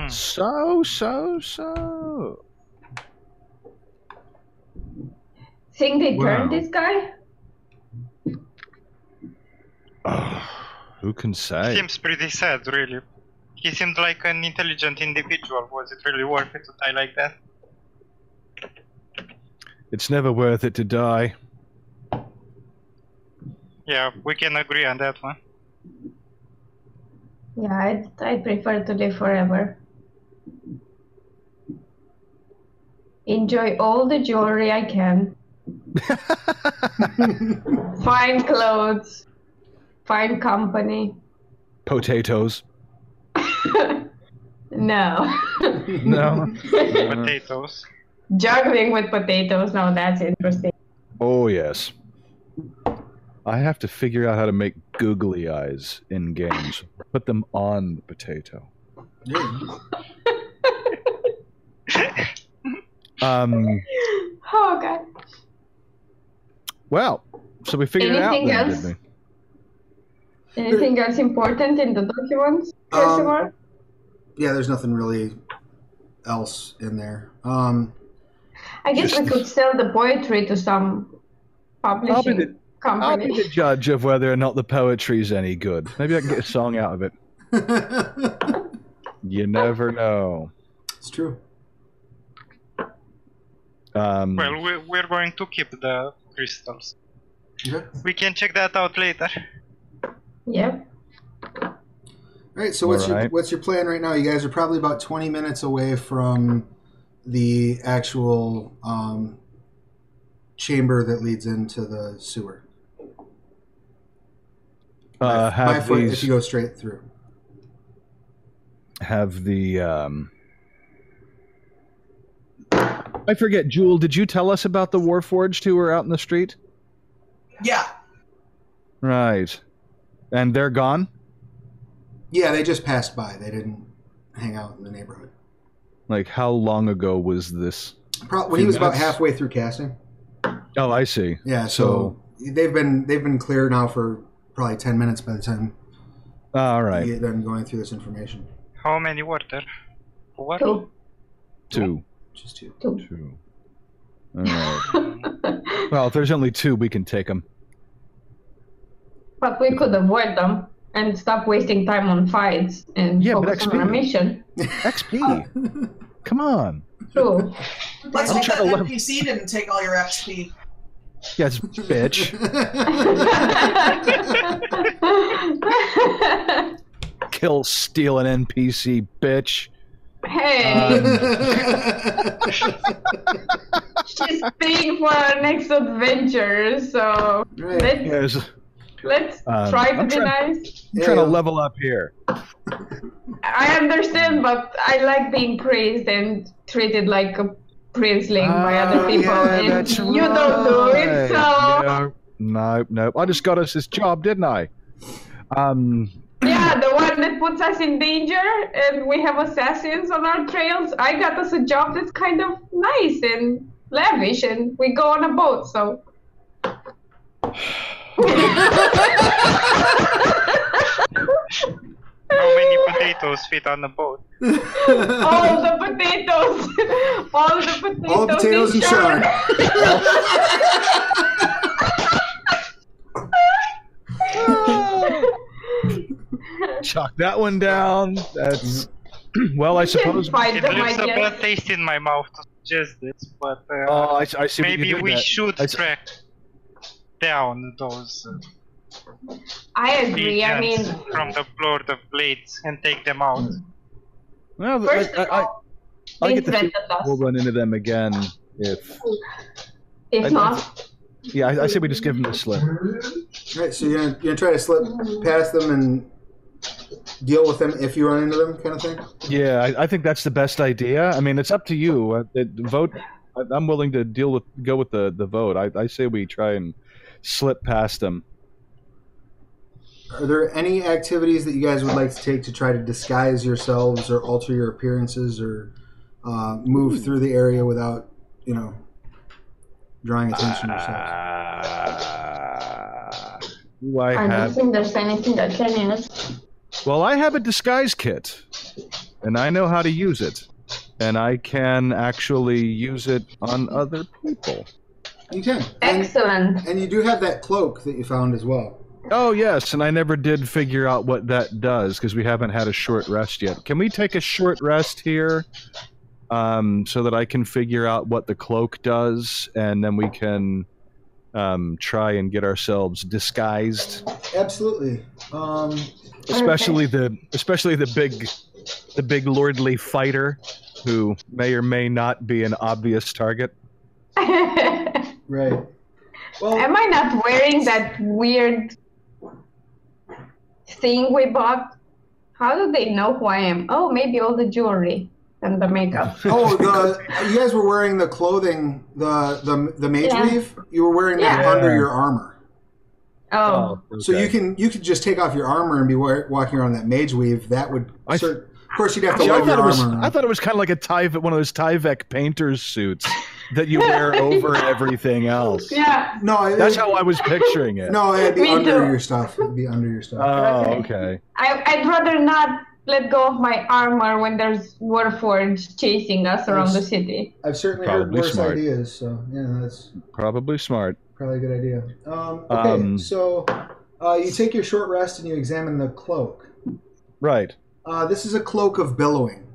Hmm. So so so. Think they Wow. turned this guy? who can say? Seems pretty sad, really. He seemed like an intelligent individual. Was it really worth it to die like that? It's never worth it to die. Yeah, we can agree on that one. Yeah, I'd, I'd prefer to live forever. Enjoy all the jewelry I can. Fine clothes. Fine company. Potatoes. no. No. Potatoes. Juggling with potatoes. Now that's interesting. Oh yes. I have to figure out how to make googly eyes in games. Put them on the potato. Yeah. Um. Oh god. Well, so we figured Anything it out. Anything else? Then, didn't Anything else important in the documents? Um, yeah, there's nothing really else in there. Um, I guess we could sell the poetry to some publishing the- we? I'll be the judge of whether or not the poetry's any good. Maybe I can get a song out of it. You never know. it's true. Um, Well, we, we're going to keep the crystals. Okay. We can check that out later. Yep. All right. So what's your what's your plan right now? You guys are probably about 20 minutes away from the actual um, chamber that leads into the sewer. uh, By- by have foot if you go straight through. have the um I forget, Jewel, did you tell us about the Warforged who were out in the street? Yeah. Right. And they're gone? Yeah, they just passed by. They didn't hang out in the neighborhood. Like how long ago was this? Pro- when he was about halfway through casting. Oh, I see. Yeah, so, they've been they've been clear now for probably 10 minutes by the time ah, All you right. get done going through this information. How many were there? Four? Two. Two. Just two. Two. Two. All right. Well, if there's only two, we can take them. but we could avoid them and stop wasting time on fights and Yeah, but focus on our mission. XP. Oh. Come on. True. Let's I'm hope that trying to lev- NPC didn't take all your XP. Yes, bitch. Kill, steal an NPC, bitch. Hey, Um, she's paying for our next adventure, so Right. let's Yes. let's Um, try to I'm be try- nice. I'm trying to level up here. I understand, but I like being praised and treated like a princeling by other Ah, people, yeah, and that's you don't do it. So No, no, no. I just got us this job, didn't I? Um, yeah, the one that puts us in danger, and we have assassins on our trails. I got us a job that's kind of nice and lavish, and we go on a boat. So How many potatoes fit on the boat? all the potatoes, all the potatoes, All potatoes in and char. chuck that one down. That's well, I suppose. It them, leaves I a bad taste in my mouth to suggest this, but uh, Oh, I, I see. maybe we there. should I s- track down those uh, I agree. I mean, from the Lord of Blades and take them out. Well, first I, of I, I, all, I they get the feeling threatened us. we'll run into them again if. If I- not, Yeah, I, I say we just give them the slip. Right, so you're gonna, you're gonna try to slip past them and deal with them if you run into them, kind of thing. Yeah, I, I think that's the best idea. I mean, it's up to you. Uh, it, vote. I, I'm willing to deal with go with the the vote. I, I say we try and slip past them. Are there any activities that you guys would like to take to try to disguise yourselves or alter your appearances or uh, move through the area without, you know, drawing attention to yourself. Uh, do I I don't have? think there's anything that can use. Well, I have a disguise kit, and I know how to use it, and I can actually use it on other people. You can, and, Excellent. and you do have that cloak that you found as well. Oh yes, and I never did figure out what that does because we haven't had a short rest yet. Can we take a short rest here, um, so that I can figure out what the cloak does, and then we can um, try and get ourselves disguised, Absolutely. Um, especially the especially the big the big lordly fighter who may or may not be an obvious target. Right. Well, Am I not wearing that weird thing we bought? How do they know who I am? Oh, maybe all the jewelry and the makeup. oh, the you guys were wearing the clothing, the the the mage Yeah. weave. You were wearing that Yeah. under your armor. Oh, oh So you can you could just take off your armor and be wa- walking around that mage weave. That would, I- cer- of course, you'd have to See, I your thought, it was, armor. I thought it was kind of like a Tyvek, one of those Tyvek painter's suits that you wear over everything else. yeah. no, it, That's how I was picturing it. No, it'd be Me under too. your stuff. It'd be under your stuff. Oh, Okay. okay. I, I'd rather not let go of my armor when there's Warforged chasing us around the city. I've certainly Probably heard worse smart. ideas, so yeah, that's Probably smart. probably a good idea. Um, okay, Um, so uh, you take your short rest and you examine the cloak. Right. Uh, this is a cloak of billowing.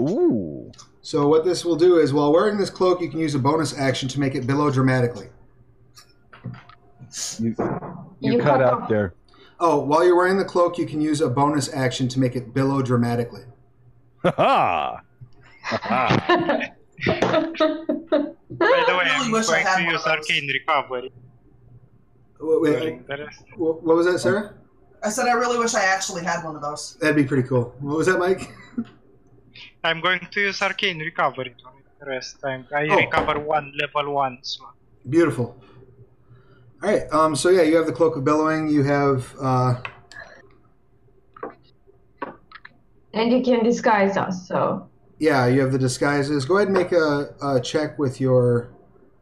Ooh. So what this will do is, while wearing this cloak, you can use a bonus action to make it billow dramatically. You, you, You cut cut out off. there. Oh, while you're wearing the cloak, you can use a bonus action to make it billow dramatically. Ha ha! Ha By the way, I'm wish going to use arcane recovery Wait, wait, during the rest. wh- what was that, Sarah? I said I really wish I actually had one of those. That'd be pretty cool. What was that, Mike? I'm going to use arcane recovery during the rest time. I Oh. recover one level one slot. Beautiful. All right. Um. So yeah, you have the cloak of billowing. You have. Uh, and you can disguise us, so. yeah, you have the disguises. Go ahead and make a, a check with your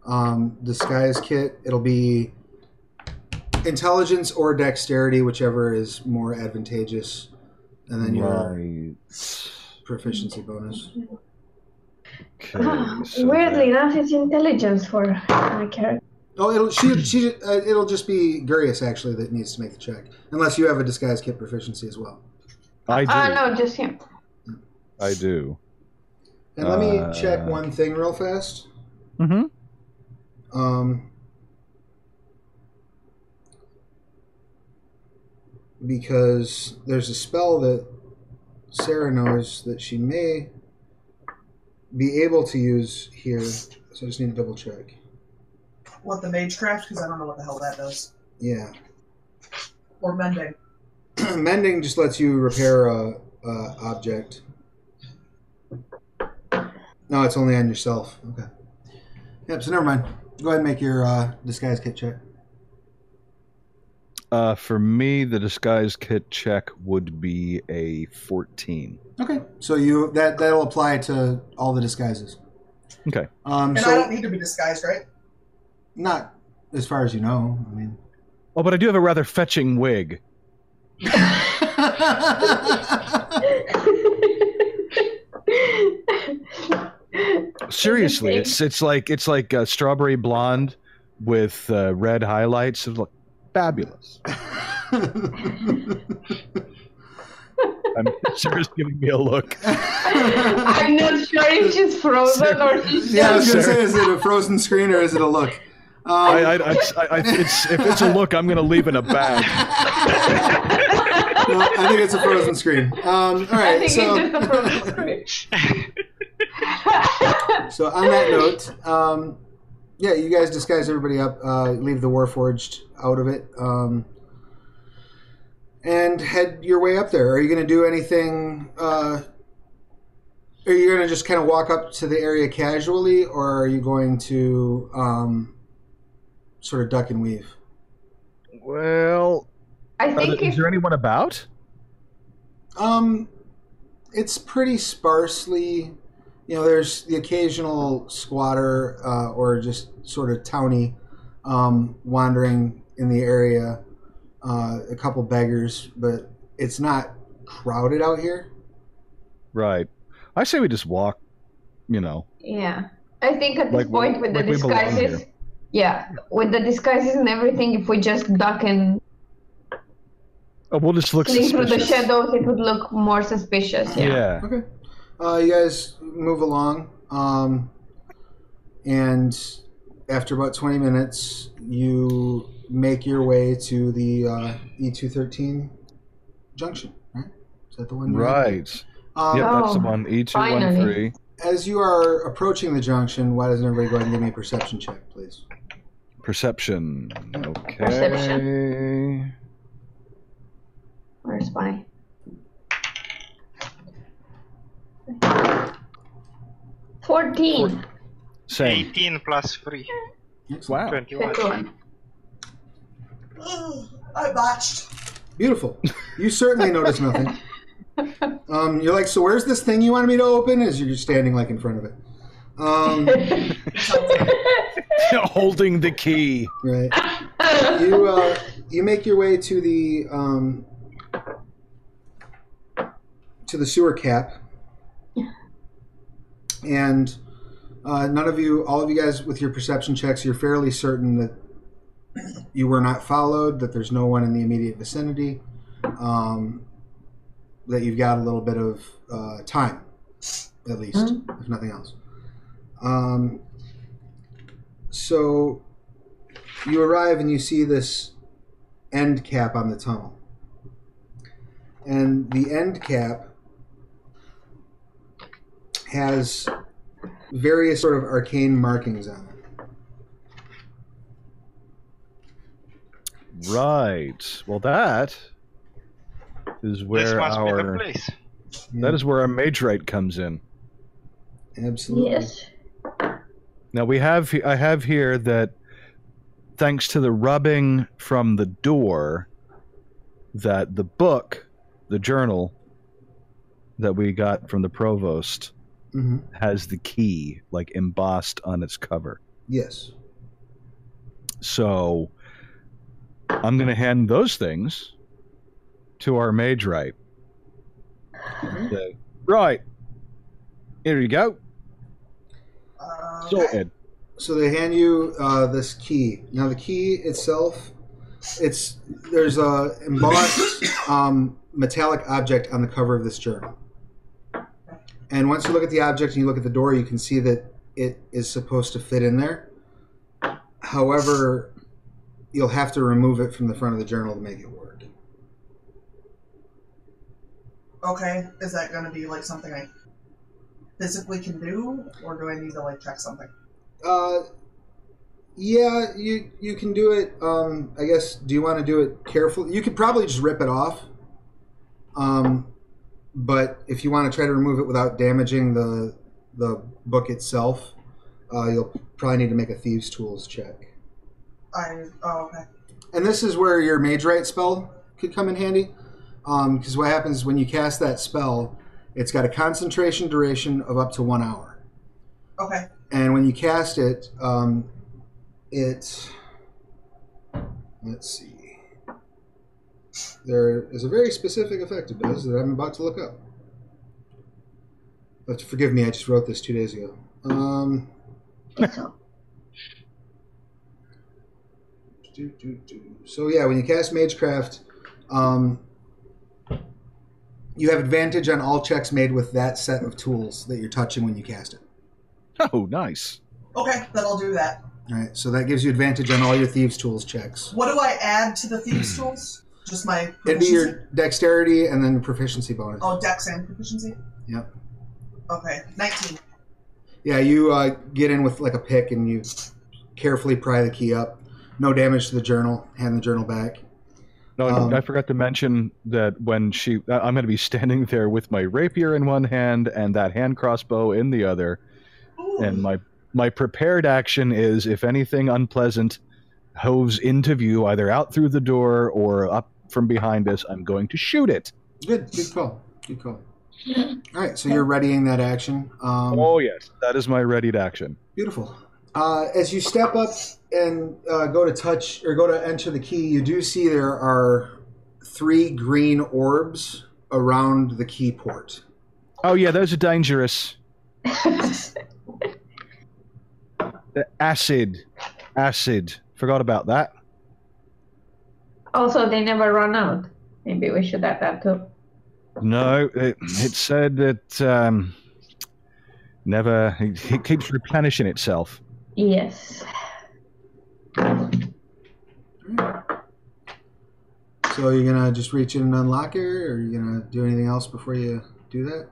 um, disguise kit. It'll be intelligence or dexterity, whichever is more advantageous, and then your Right. proficiency bonus. Okay. so Weirdly that- enough, it's intelligence for my character. Oh, it'll she she uh, it'll just be Gurius actually that needs to make the check, unless you have a disguise kit proficiency as well. I do. Uh, no, just him. I do. And let me Uh, check one thing real fast. Mm-hmm. Um, because there's a spell that Sarah knows that she may be able to use here, so I just need to double check. What the magecraft? Because I don't know what the hell that does. Yeah, Or mending. mending just lets you repair a, a object. No, it's only on yourself. Okay. Yep. So never mind. Go ahead and make your uh, disguise kit check. Uh, for me, the disguise kit check would be a 14. Okay. So you that that'll apply to all the disguises. Okay. Um, And I so don't need to be disguised, right? Not as far as you know. I mean. Oh, but I do have a rather fetching wig. Seriously, it's it's like it's like uh, strawberry blonde with uh, red highlights. It's like fabulous. I'm Sarah's giving me a look. I'm not sure if she's frozen or she's yeah, I was gonna Sure. say, is it a frozen screen or is it a look? Um, I, I, I, I, it's, if it's a look, I'm going to leave in a bag. no, I think it's a frozen screen. Um, all I think so it's a frozen screen. so on that note, um, yeah, you guys disguise everybody up, uh, leave the Warforged out of it, um, and head your way up there. Are you going to do anything? Uh, are you going to just kind of walk up to the area casually, or are you going to um, sort of duck and weave? Well, I think there- is if there anyone about? Um, it's pretty sparsely. you know, there's the occasional squatter uh, or just sort of townie um, wandering in the area. Uh, a couple beggars, but it's not crowded out here. Right. I say we just walk. You know. Yeah. I think at this Like point with like the disguises, here. Yeah, with the disguises and everything, if we just duck and Oh, we'll just look slink through the shadows, it would look more suspicious. Yeah. Yeah. Okay. Uh, you guys move along, um, and after about 20 minutes, you make your way to the uh, E213 junction, right? Is that the one? Right. Um, Yep, that's the Oh, one. E two one finally. three. As you are approaching the junction, why doesn't everybody go ahead and give me a perception check, please? Perception. Okay. Perception. Or spy. Fourteen. Same. 18 plus 3. Wow. 21. Twenty-one. Ugh, I botched. Beautiful. You certainly notice nothing. Um, you're like, so where's this thing you wanted me to open? As you're just standing like in front of it. Um, Holding the key. right. You uh, you make your way to the um, to the sewer cap, and uh, none of you, all of you guys, with your perception checks, you're fairly certain that you were not followed. That there's no one in the immediate vicinity. Um, that you've got a little bit of uh, time, at least, if nothing else. Um, so you arrive and you see this end cap on the tunnel. And the end cap has various sort of arcane markings on it. Right. Well, that is This where must be the our place. that is where our Magewright comes in. Absolutely. yes. Now we have I have here that thanks to the rubbing from the door that the book, the journal that we got from the provost hmm has the key like embossed on its cover. Yes. So I'm going to hand those things to our Magewright. Say, right. Here you go. Uh, Sorted. So they hand you uh, this key. Now the key itself, it's there's a embossed um, metallic object on the cover of this journal. And once you look at the object and you look at the door, you can see that it is supposed to fit in there. However, you'll have to remove it from the front of the journal to make it work. Okay, is that going to be like something I physically can do, or do I need to like check something? Uh, yeah, you you can do it. Um, I guess. Do you want to do it carefully? You could probably just rip it off. Um, but if you want to try to remove it without damaging the the book itself, uh, you'll probably need to make a thieves' tools check. I oh okay. And this is where your Magewright spell could come in handy. Because what happens when you cast that spell, it's got a concentration duration of up to one hour. Okay. and when you cast it, um, it let's see. There is a very specific effect it does that I'm about to look up. But forgive me, I just wrote this two days ago. Um, do, do, do. So yeah, when you cast Magecraft, um, you have advantage on all checks made with that set of tools that you're touching when you cast it. Oh, nice. Okay, then I'll do that. All right, so that gives you advantage on all your thieves' tools checks. What do I add to the thieves' tools? Just my It'd be your dexterity and then proficiency bonus. Oh, dex and proficiency. Yep. Okay, nineteen. Yeah, you uh, get in with like a pick and you carefully pry the key up. No damage to the journal. Hand the journal back. No, I- Um, I forgot to mention that when she, I- I'm going to be standing there with my rapier in one hand and that hand crossbow in the other, Ooh. and my my prepared action is if anything unpleasant hoves into view, either out through the door or up from behind us, I'm going to shoot it. Good, good call. Good call. All right, so you're readying that action. Um, Oh yes, that is my readied action. Beautiful. Uh, as you step up and uh, go to touch or go to enter the key, you do see there are three green orbs around the key port. Oh yeah, those are dangerous. The acid, acid. Forgot about that. also, they never run out. Maybe we should add that too. No, it, it said that um, never. It, it keeps replenishing itself. Yes. So you're gonna just reach in and unlock it, or are you gonna do anything else before you do that?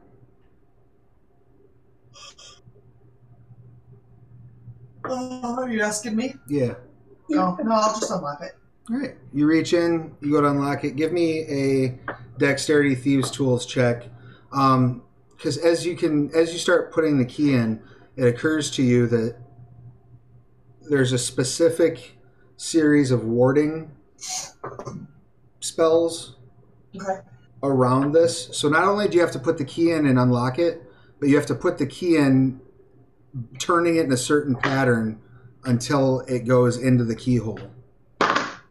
Oh, are you asking me? Yeah. No, no, I'll just unlock it. All right. You reach in, you go to unlock it. Give me a dexterity thieves tools check, um, because as you can, as you start putting the key in, it occurs to you that there's a specific series of warding spells Okay. around this. So not only do you have to put the key in and unlock it, but you have to put the key in, turning it in a certain pattern until it goes into the keyhole,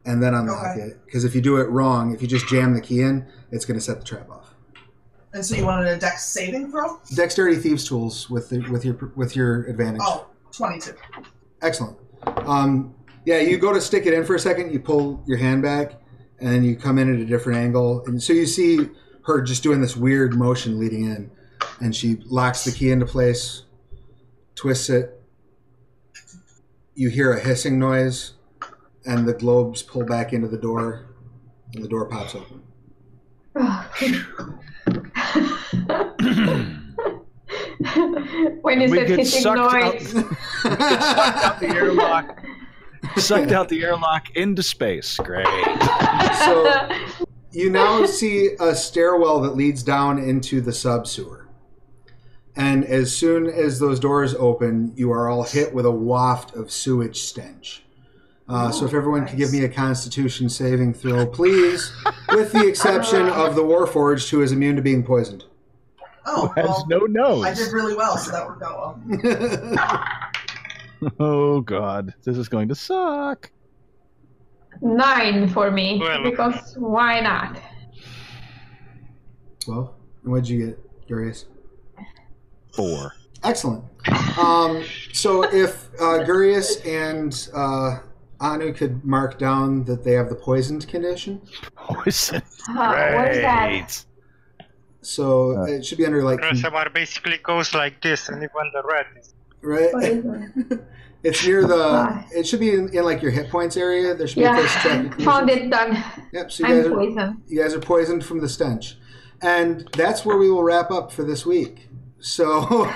and then unlock Okay. it. Because if you do it wrong, if you just jam the key in, it's going to set the trap off. And so you wanted a dex saving throw? Dexterity thieves tools with the, with your with your advantage. Oh, 22. Excellent. Um, yeah, you go to stick it in for a second, you pull your hand back, and then you come in at a different angle. And so you see her just doing this weird motion leading in. And she locks the key into place, twists it. You hear a hissing noise, and the globes pull back into the door, and the door pops open. Oh, when you We said get hissing sucked out- noise, sucked out the airlock. Sucked out the airlock into space. Great. So- you now see a stairwell that leads down into the sub sewer. And as soon as those doors open, you are all hit with a waft of sewage stench. Uh, so if everyone could give me a Constitution saving throw, please, with the exception of the Warforged, who is immune to being poisoned. Oh, Has well, no nose. I did really well, so that worked out well. Oh god, this is going to suck. nine for me Well. because why not? Twelve. And what'd you get, Darius? Four. Excellent. Um, so if uh, Gurius and uh, Anu could mark down that they have the poisoned condition, Poison. Uh, what is that? So Uh. it should be under like Rosamar basically goes like this, and even the red is. Right. What is it? it's near the. Why? It should be in, in like your hit points area. There should be a place to track Yeah, your found condition. it done. Yep. So you guys I'm are poisoned. you guys are poisoned from the stench, and that's where we will wrap up for this week. So,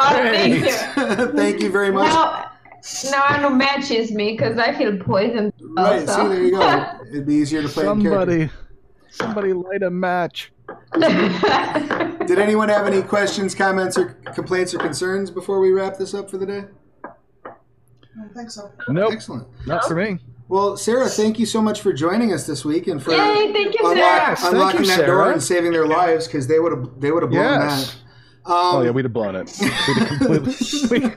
Oh, thank you. thank you very much. Now, now Anu matches me because I feel poisoned. Right. also. See, there you go. It'd be easier to play in character. Somebody, somebody light a match. Did anyone have any questions, comments, or complaints or concerns before we wrap this up for the day? I don't think so. Nope, Excellent. not for me. Well, Sarah, thank you so much for joining us this week and for Yay, thank you, unlock- Sarah. Thank unlocking you, that door and saving their lives because they would have they would have blown Yes. that. Um, Oh yeah, we'd have blown it. We'd, have we,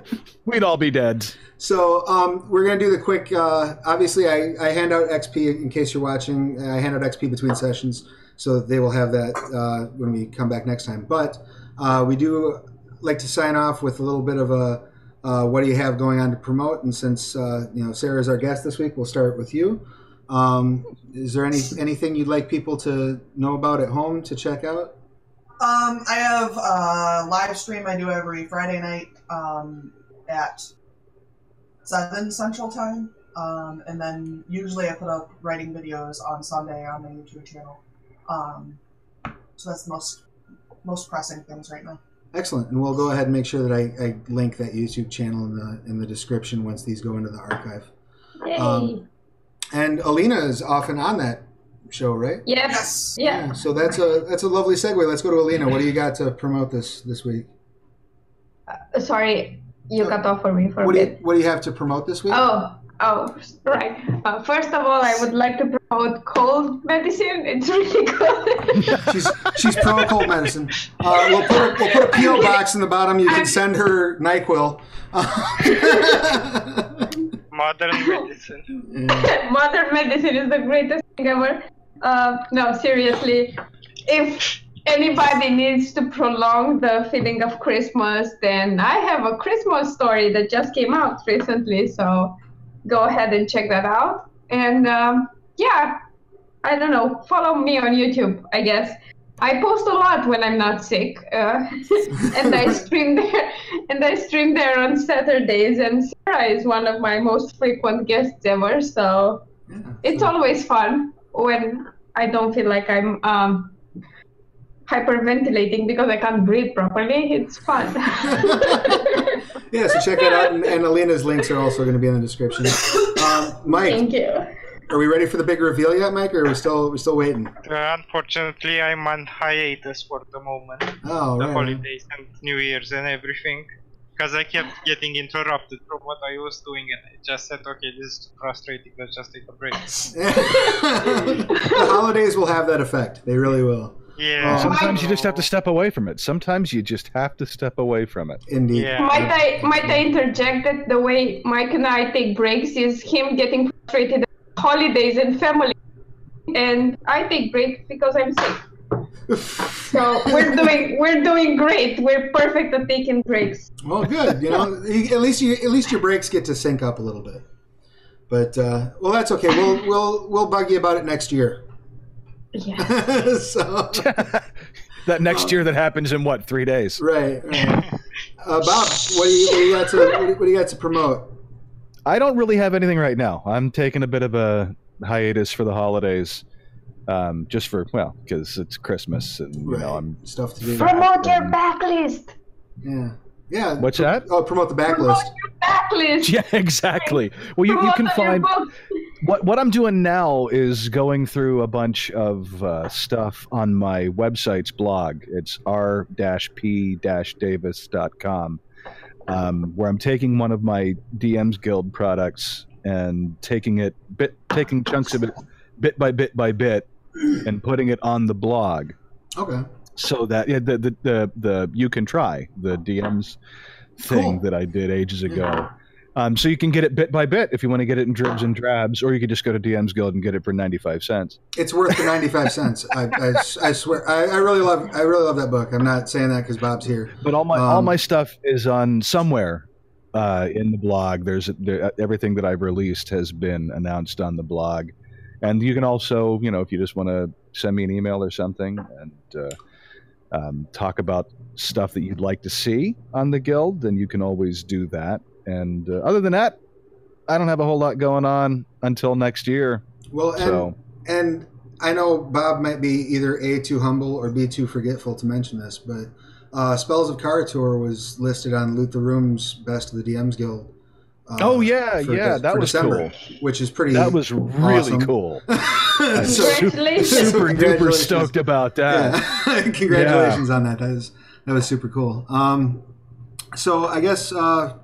we'd all be dead. So um, we're gonna do the quick. Uh, obviously, I, I hand out XP in case you're watching. I hand out XP between sessions, so they will have that uh, when we come back next time. But uh, we do like to sign off with a little bit of a uh, what do you have going on to promote? And since uh, you know Sarah's our guest this week, we'll start with you. Um, is there any anything you'd like people to know about at home to check out? Um, I have a live stream I do every Friday night um, at 7 Central Time. Um, and then usually I put up writing videos on Sunday on my YouTube channel. Um, so that's the most most pressing things right now. Excellent, and we'll go ahead and make sure that I, I link that YouTube channel in the in the description once these go into the archive. Yay. Um, And Alina is often on that show, right? yep. Yes. Yeah. So that's a that's a lovely segue. Let's go to Alina. What do you got to promote this this week? Uh, Sorry, you cut off for me for What a do you what do you have to promote this week? Oh, Oh, right. Uh, first of all, I would like to promote cold medicine. It's really good. She's she's pro cold medicine. Uh, we'll put a, we'll put a PO box in the bottom. You can send her Nyquil. Modern medicine. Modern medicine is the greatest thing ever. Uh, no, seriously. If anybody needs to prolong the feeling of Christmas, then I have a Christmas story that just came out recently. So go ahead and check that out. And um, yeah, I don't know. Follow me on YouTube, I guess. I post a lot when I'm not sick, uh, and I stream there. And I stream there on Saturdays. And Sarah is one of my most frequent guests ever. So it's always fun when I don't feel like I'm um, hyperventilating because I can't breathe properly. It's fun. yeah, so check that out, and, and Alina's links are also going to be in the description. Um, Mike, Thank you. are we ready for the big reveal yet, Mike, or are we still we still waiting? Uh, unfortunately, I'm on hiatus for the moment. Oh, the right. holidays and New Year's and everything. Because I kept getting interrupted from what I was doing, and I just said, okay, this is too frustrating, let's just take a break. the holidays will have that effect. They really will. Yeah. Oh. Sometimes you just have to step away from it. Sometimes you just have to step away from it. Indeed. Yeah. Might I might I interject that the way Mike and I take breaks is him getting frustrated at holidays and family, and I take breaks because I'm sick. So we're doing we're doing great. We're perfect at taking breaks. Well, good. You know, at least you at least your breaks get to sync up a little bit. But uh, well, that's okay. We'll we'll we'll bug you about it next year. Yeah. so That next year that happens in what three days? right. right. Uh, Bob, what do you what do you got to what do you- what do you got to promote? I don't really have anything right now. I'm taking a bit of a hiatus for the holidays, um, just for well, because it's Christmas and you Right. know I'm. Stuff to do. Promote your backlist. Yeah. Yeah. What's that? Oh, promote the backlist. Promote backlist. your backlist. Yeah, exactly. Well, you, you can on your find book. What what I'm doing now is going through a bunch of uh, stuff on my website's blog. It's r-p-davis.com, um, where I'm taking one of my DM's Guild products and taking it bit, taking chunks of it, bit by bit by bit, and putting it on the blog Okay. so that yeah, the, the the the you can try the DMs thing Cool. that I did ages ago. Yeah. Um, so you can get it bit by bit if you want to get it in dribs and drabs, or you could just go to DM's Guild and get it for ninety five cents. It's worth the ninety five cents. I, I, I swear. I, I really love I really love that book. I'm not saying that because Bob's here. But all my all Um, my stuff is on somewhere uh, in the blog. There's there, everything that I've released has been announced on the blog, and you can also you know if you just want to send me an email or something and uh, um, talk about stuff that you'd like to see on the guild, then you can always do that. And uh, other than that, I don't have a whole lot going on until next year. Well, and So and I know Bob might be either a too humble or b too forgetful to mention this, but uh, Spells of Karator was listed on Loot the Room's Best of the DMs Guild. Uh, oh yeah, for yeah, Dec- that for was December, cool. which is pretty. That was really awesome. cool. so, Congratulations. Super duper stoked about that. yeah, congratulations on that. That was that was super cool. Um, so I guess uh,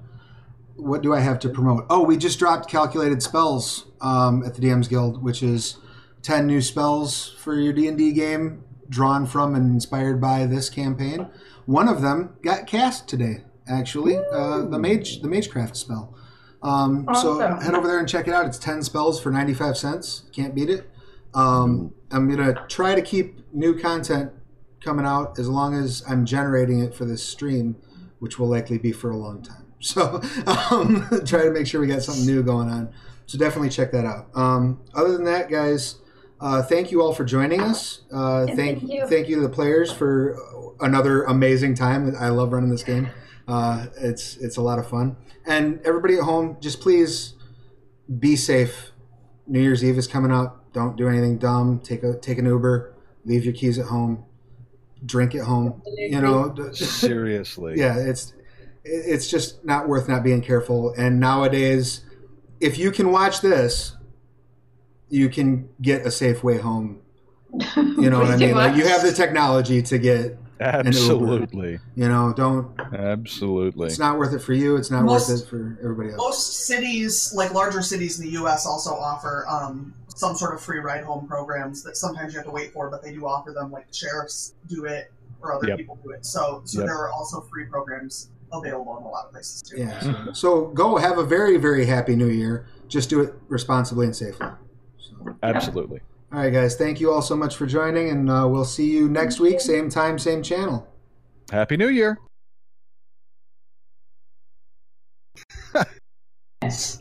what do I have to promote? Oh, we just dropped calculated spells um, at the DMs Guild, which is ten new spells for your D and D game, drawn from and inspired by this campaign. One of them got cast today, actually. Uh, the mage, the magecraft spell. Um, So head over there and check it out. It's ten spells for ninety five cents. Can't beat it. Um, I'm gonna try to keep new content coming out as long as I'm generating it for this stream, which will likely be for a long time. So um, try to make sure we got something new going on. So definitely check that out. Um, other than that, guys, uh, thank you all for joining us. Uh, thank thank you. thank you to the players for another amazing time. I love running this game. Uh, it's it's a lot of fun. And everybody at home, just please be safe. New Year's Eve is coming up. Don't do anything dumb. Take a take an Uber. Leave your keys at home. Drink at home. You know. Seriously. yeah, it's it's just not worth not being careful. And nowadays, if you can watch this, you can get a safe way home. You know what I Pretty mean? Like you have the technology to get Absolutely. You know, don't. Absolutely. It's not worth it for you. It's not Most- worth it for everybody else. Most cities, like larger cities in the U.S., also offer um, some sort of free ride home programs that sometimes you have to wait for, but they do offer them. Like sheriffs do it, or other Yep. people do it. So, so Yep. there are also free programs available in a lot of places too. Yeah. So, so go have a very, very happy new year. Just do it responsibly and safely. So, Absolutely. all right, guys. Thank you all so much for joining, and uh, we'll see you next week, same time, same channel. Happy New Year. Yes.